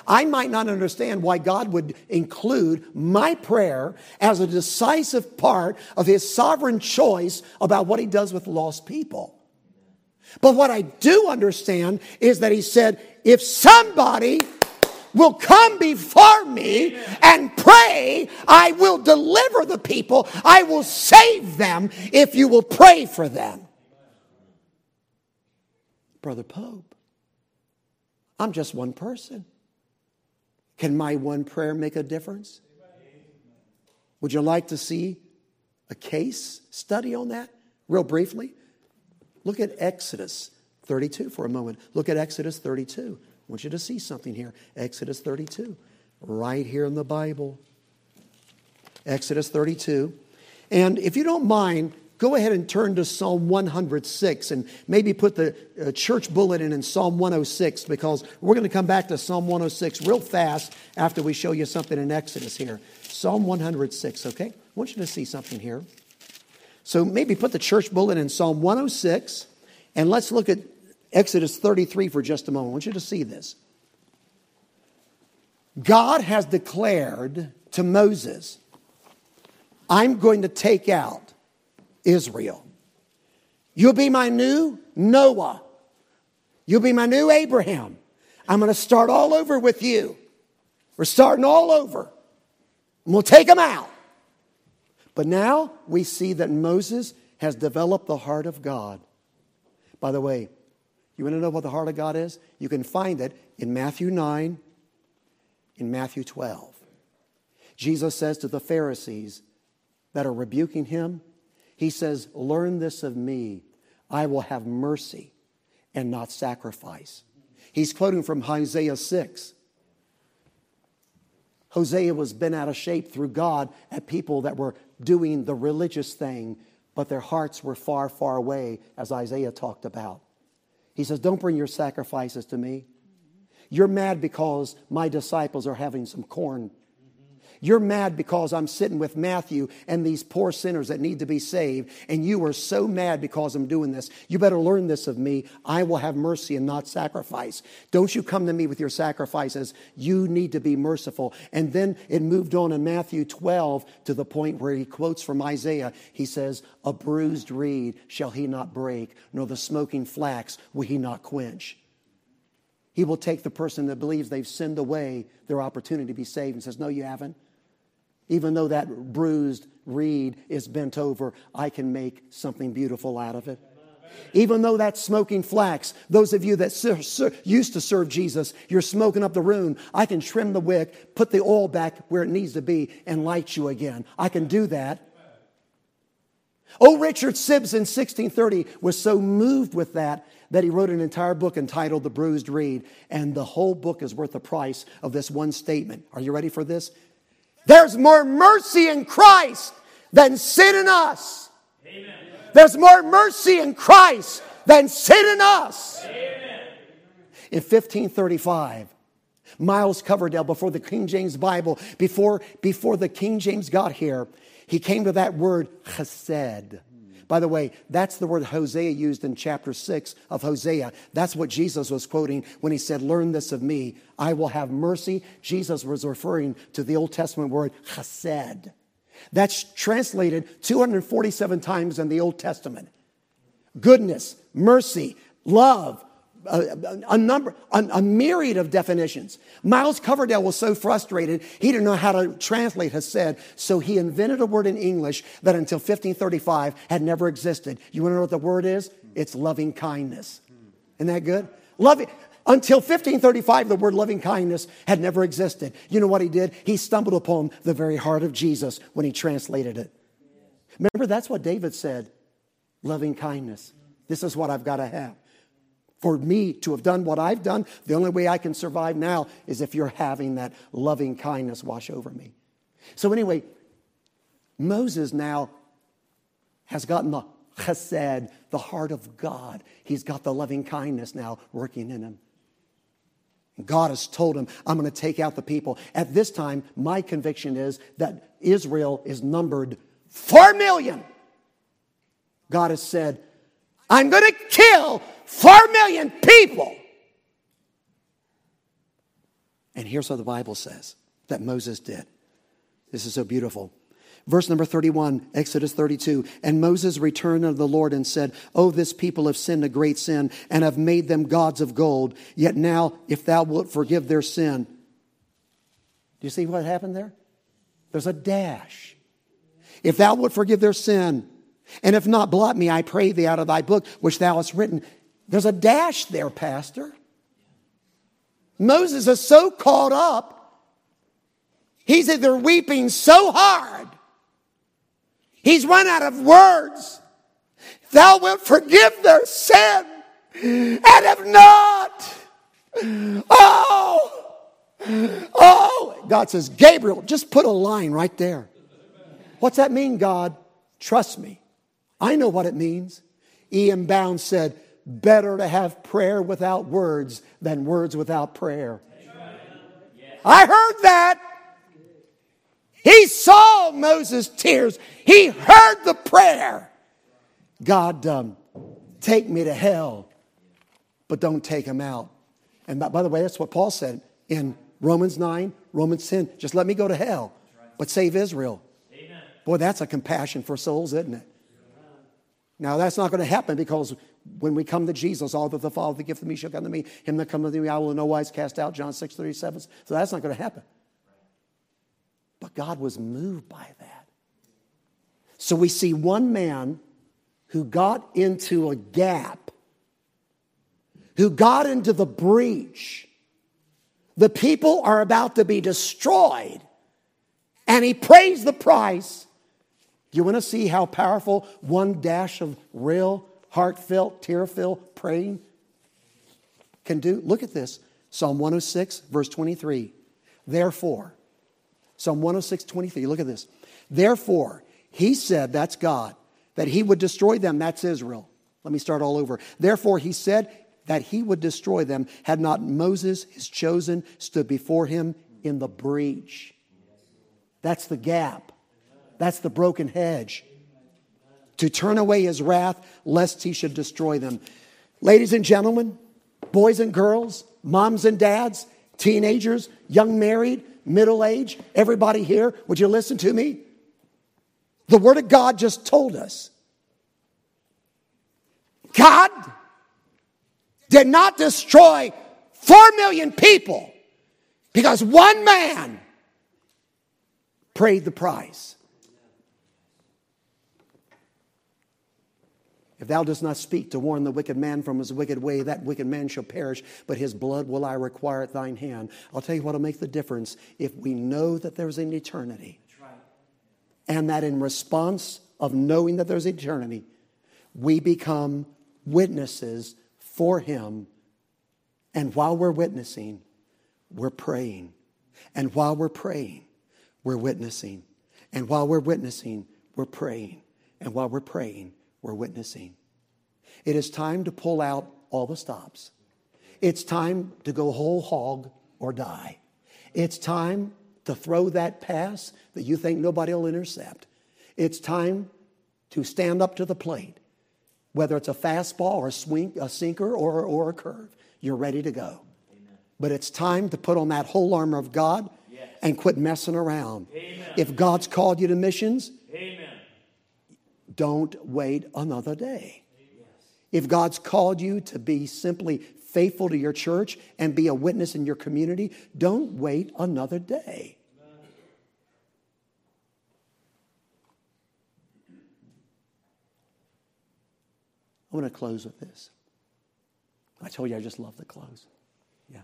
I might not understand why God would include my prayer as a decisive part of his sovereign choice about what he does with lost people. But what I do understand is that he said, if somebody will come before me and pray, I will deliver the people. I will save them if you will pray for them. Brother Pope, I'm just one person. Can my one prayer make a difference? Would you like to see a case study on that real briefly? Look at Exodus 32 for a moment. Look at Exodus 32. I want you to see something here. Exodus 32, right here in the Bible. Exodus 32. And if you don't mind, go ahead and turn to Psalm 106 and maybe put the uh, church bulletin in Psalm 106 because we're going to come back to Psalm 106 real fast after we show you something in Exodus here. Psalm 106, okay? I want you to see something here. So maybe put the church bulletin in Psalm 106 And let's look at Exodus 33 for just a moment. I want you to see this. God has declared to Moses, I'm going to take out Israel. You'll be my new Noah. You'll be my new Abraham. I'm going to start all over with you. We're starting all over. And we'll take them out. But now we see that Moses has developed the heart of God. By the way, you want to know what the heart of God is? You can find it in Matthew 9, in Matthew 12. Jesus says to the Pharisees that are rebuking him, He says, Learn this of me. I will have mercy and not sacrifice. He's quoting from Isaiah 6. Hosea was bent out of shape through God at people that were doing the religious thing, but their hearts were far, far away, as Isaiah talked about. He says, Don't bring your sacrifices to me. You're mad because my disciples are having some corn you're mad because I'm sitting with Matthew and these poor sinners that need to be saved, and you are so mad because I'm doing this. You better learn this of me. I will have mercy and not sacrifice. Don't you come to me with your sacrifices. You need to be merciful. And then it moved on in Matthew 12 to the point where he quotes from Isaiah. He says, A bruised reed shall he not break, nor the smoking flax will he not quench. He will take the person that believes they've sinned away their opportunity to be saved and says, No, you haven't. Even though that bruised reed is bent over, I can make something beautiful out of it. Even though that smoking flax, those of you that ser- ser- used to serve Jesus, you're smoking up the room, I can trim the wick, put the oil back where it needs to be, and light you again. I can do that. Oh, Richard Sibbes in 1630 was so moved with that that he wrote an entire book entitled The Bruised Reed, and the whole book is worth the price of this one statement. Are you ready for this? There's more mercy in Christ than sin in us. Amen. There's more mercy in Christ than sin in us. Amen. In 1535, Miles Coverdale, before the King James Bible, before, before the King James got here, he came to that word chesed. By the way, that's the word Hosea used in chapter 6 of Hosea. That's what Jesus was quoting when he said, Learn this of me. I will have mercy. Jesus was referring to the Old Testament word chesed. That's translated 247 times in the Old Testament. Goodness, mercy, love, a, a number, a, a, myriad of definitions. Miles Coverdale was so frustrated, he didn't know how to translate Hesed, so he invented a word in English that until 1535 had never existed. You want to know what the word is? It's loving kindness. Isn't that good? Loving. Until 1535, the word loving kindness had never existed. You know what he did? He stumbled upon the very heart of Jesus when he translated it. Remember, that's what David said loving kindness. This is what I've got to have for me to have done what I've done, the only way I can survive now is if you're having that loving kindness wash over me. So, anyway, Moses now has gotten the chesed, the heart of God. He's got the loving kindness now working in him. God has told him, I'm going to take out the people. At this time, my conviction is that Israel is numbered 4 million. God has said, I'm going to kill Four million people. And here's what the Bible says that Moses did. This is so beautiful. Verse number 31, Exodus 32. And Moses returned unto the Lord and said, Oh, this people have sinned a great sin and have made them gods of gold. Yet now, if thou wilt forgive their sin. Do you see what happened there? There's a dash. If thou wilt forgive their sin, and if not, blot me, I pray thee, out of thy book which thou hast written. There's a dash there, Pastor. Moses is so caught up, he's either weeping so hard, he's run out of words. Thou wilt forgive their sin, and if not, oh, oh, God says, Gabriel, just put a line right there. What's that mean, God? Trust me. I know what it means. E.M. Bounds said, better to have prayer without words than words without prayer. I heard that. He saw Moses' tears. He heard the prayer. God um, Take me to hell, but don't take him out. And by, by the way, that's what Paul said in Romans 9, Romans 10. Just let me go to hell, but save Israel. Amen. Boy, that's a compassion for souls, isn't it? Now, that's not going to happen because when we come to Jesus, all that the Father, the gift of me shall come to me. Him that cometh to me, I will in no wise cast out. John 6 37. So that's not going to happen. But God was moved by that. So we see one man who got into a gap, who got into the breach. The people are about to be destroyed. And he pays the price. You want to see how powerful one dash of real heartfelt, tear-filled praying can do? Look at this. Psalm 106, verse 23. Therefore, Psalm 106, 23. Look at this. Therefore, he said, that's God, that he would destroy them. That's Israel. Let me start all over. Therefore, he said that he would destroy them had not Moses, his chosen, stood before him in the breach. That's the gap. That's the broken hedge to turn away his wrath, lest he should destroy them. Ladies and gentlemen, boys and girls, moms and dads, teenagers, young married, middle age, everybody here, would you listen to me? The Word of God just told us God did not destroy four million people because one man paid the price. If thou dost not speak to warn the wicked man from his wicked way, that wicked man shall perish, but his blood will I require at thine hand. I'll tell you what'll make the difference if we know that there's an eternity. And that in response of knowing that there's eternity, we become witnesses for him. And while we're witnessing, we're praying. And while we're praying, we're witnessing. And while we're witnessing, we're praying. And while we're praying, we're witnessing. It is time to pull out all the stops. It's time to go whole hog or die. It's time to throw that pass that you think nobody will intercept. It's time to stand up to the plate, whether it's a fastball or a swing, a sinker or, or a curve. You're ready to go. Amen. But it's time to put on that whole armor of God yes. and quit messing around. Amen. If God's called you to missions, Amen. Don't wait another day. If God's called you to be simply faithful to your church and be a witness in your community, don't wait another day. I want to close with this. I told you I just love the close. Yeah.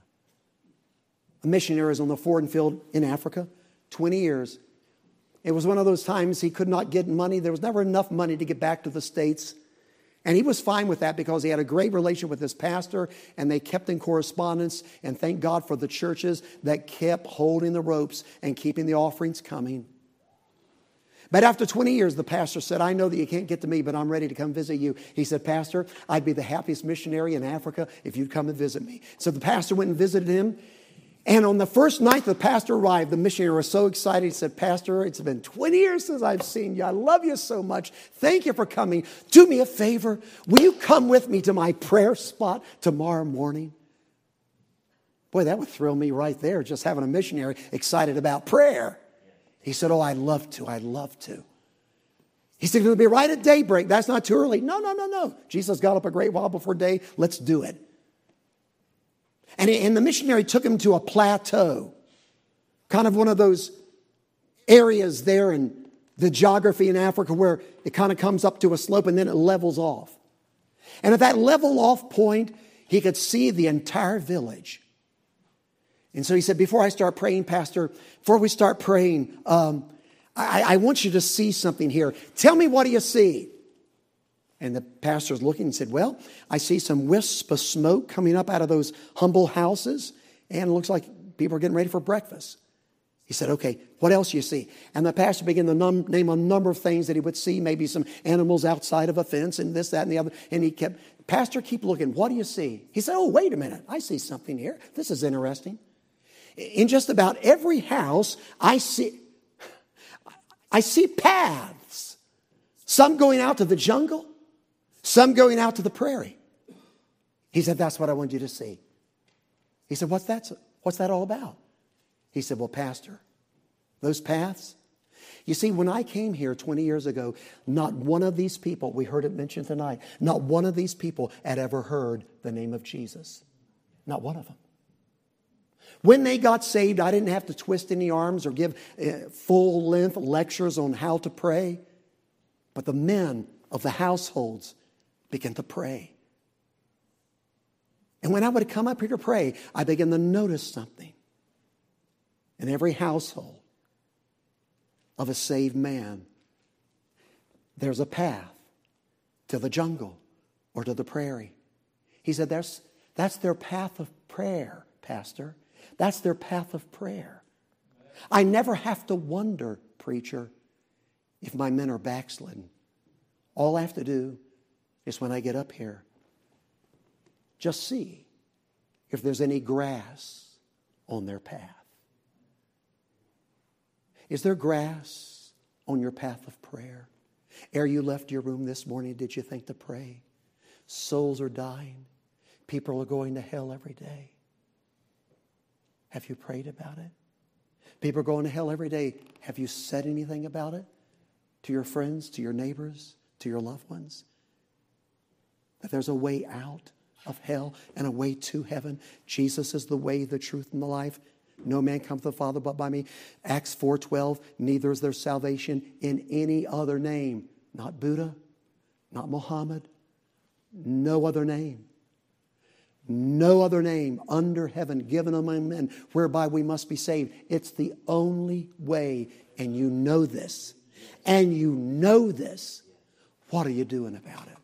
A missionary was on the foreign field in Africa, 20 years. It was one of those times he could not get money. There was never enough money to get back to the States. And he was fine with that because he had a great relationship with his pastor and they kept in correspondence. And thank God for the churches that kept holding the ropes and keeping the offerings coming. But after 20 years, the pastor said, I know that you can't get to me, but I'm ready to come visit you. He said, Pastor, I'd be the happiest missionary in Africa if you'd come and visit me. So the pastor went and visited him. And on the first night the pastor arrived, the missionary was so excited. He said, Pastor, it's been 20 years since I've seen you. I love you so much. Thank you for coming. Do me a favor. Will you come with me to my prayer spot tomorrow morning? Boy, that would thrill me right there, just having a missionary excited about prayer. He said, Oh, I'd love to. I'd love to. He said, It'll be right at daybreak. That's not too early. No, no, no, no. Jesus got up a great while before day. Let's do it. And, and the missionary took him to a plateau, kind of one of those areas there in the geography in Africa where it kind of comes up to a slope and then it levels off. And at that level off point, he could see the entire village. And so he said, Before I start praying, Pastor, before we start praying, um, I, I want you to see something here. Tell me what do you see? And the pastor's looking and said, Well, I see some wisps of smoke coming up out of those humble houses, and it looks like people are getting ready for breakfast. He said, Okay, what else you see? And the pastor began to num- name a number of things that he would see, maybe some animals outside of a fence and this, that, and the other. And he kept, Pastor, keep looking. What do you see? He said, Oh, wait a minute. I see something here. This is interesting. In just about every house, I see, I see paths. Some going out to the jungle, Some going out to the prairie. He said, That's what I want you to see. He said, What's that, what's that all about? He said, Well, Pastor, those paths. You see, when I came here 20 years ago, not one of these people, we heard it mentioned tonight, not one of these people had ever heard the name of Jesus. Not one of them. When they got saved, I didn't have to twist any arms or give uh, full length lectures on how to pray. But the men of the households began to pray. And when I would come up here to pray, I began to notice something. In every household of a saved man, there's a path to the jungle or to the prairie. He said, that's, that's their path of prayer, Pastor. That's their path of prayer. I never have to wonder, preacher, if my men are backslidden. All I have to do is when I get up here, just see if there's any grass on their path. Is there grass on your path of prayer? Ere you left your room this morning, did you think to pray? Souls are dying. People are going to hell every day. Have you prayed about it? People are going to hell every day. Have you said anything about it to your friends, to your neighbors, to your loved ones? That there's a way out of hell and a way to heaven. Jesus is the way, the truth, and the life. No man cometh to the Father but by me. Acts 4:12, neither is there salvation in any other name. Not Buddha, not Muhammad, no other name. No other name under heaven given among men whereby we must be saved. It's the only way, and you know this. And you know this. What are you doing about it?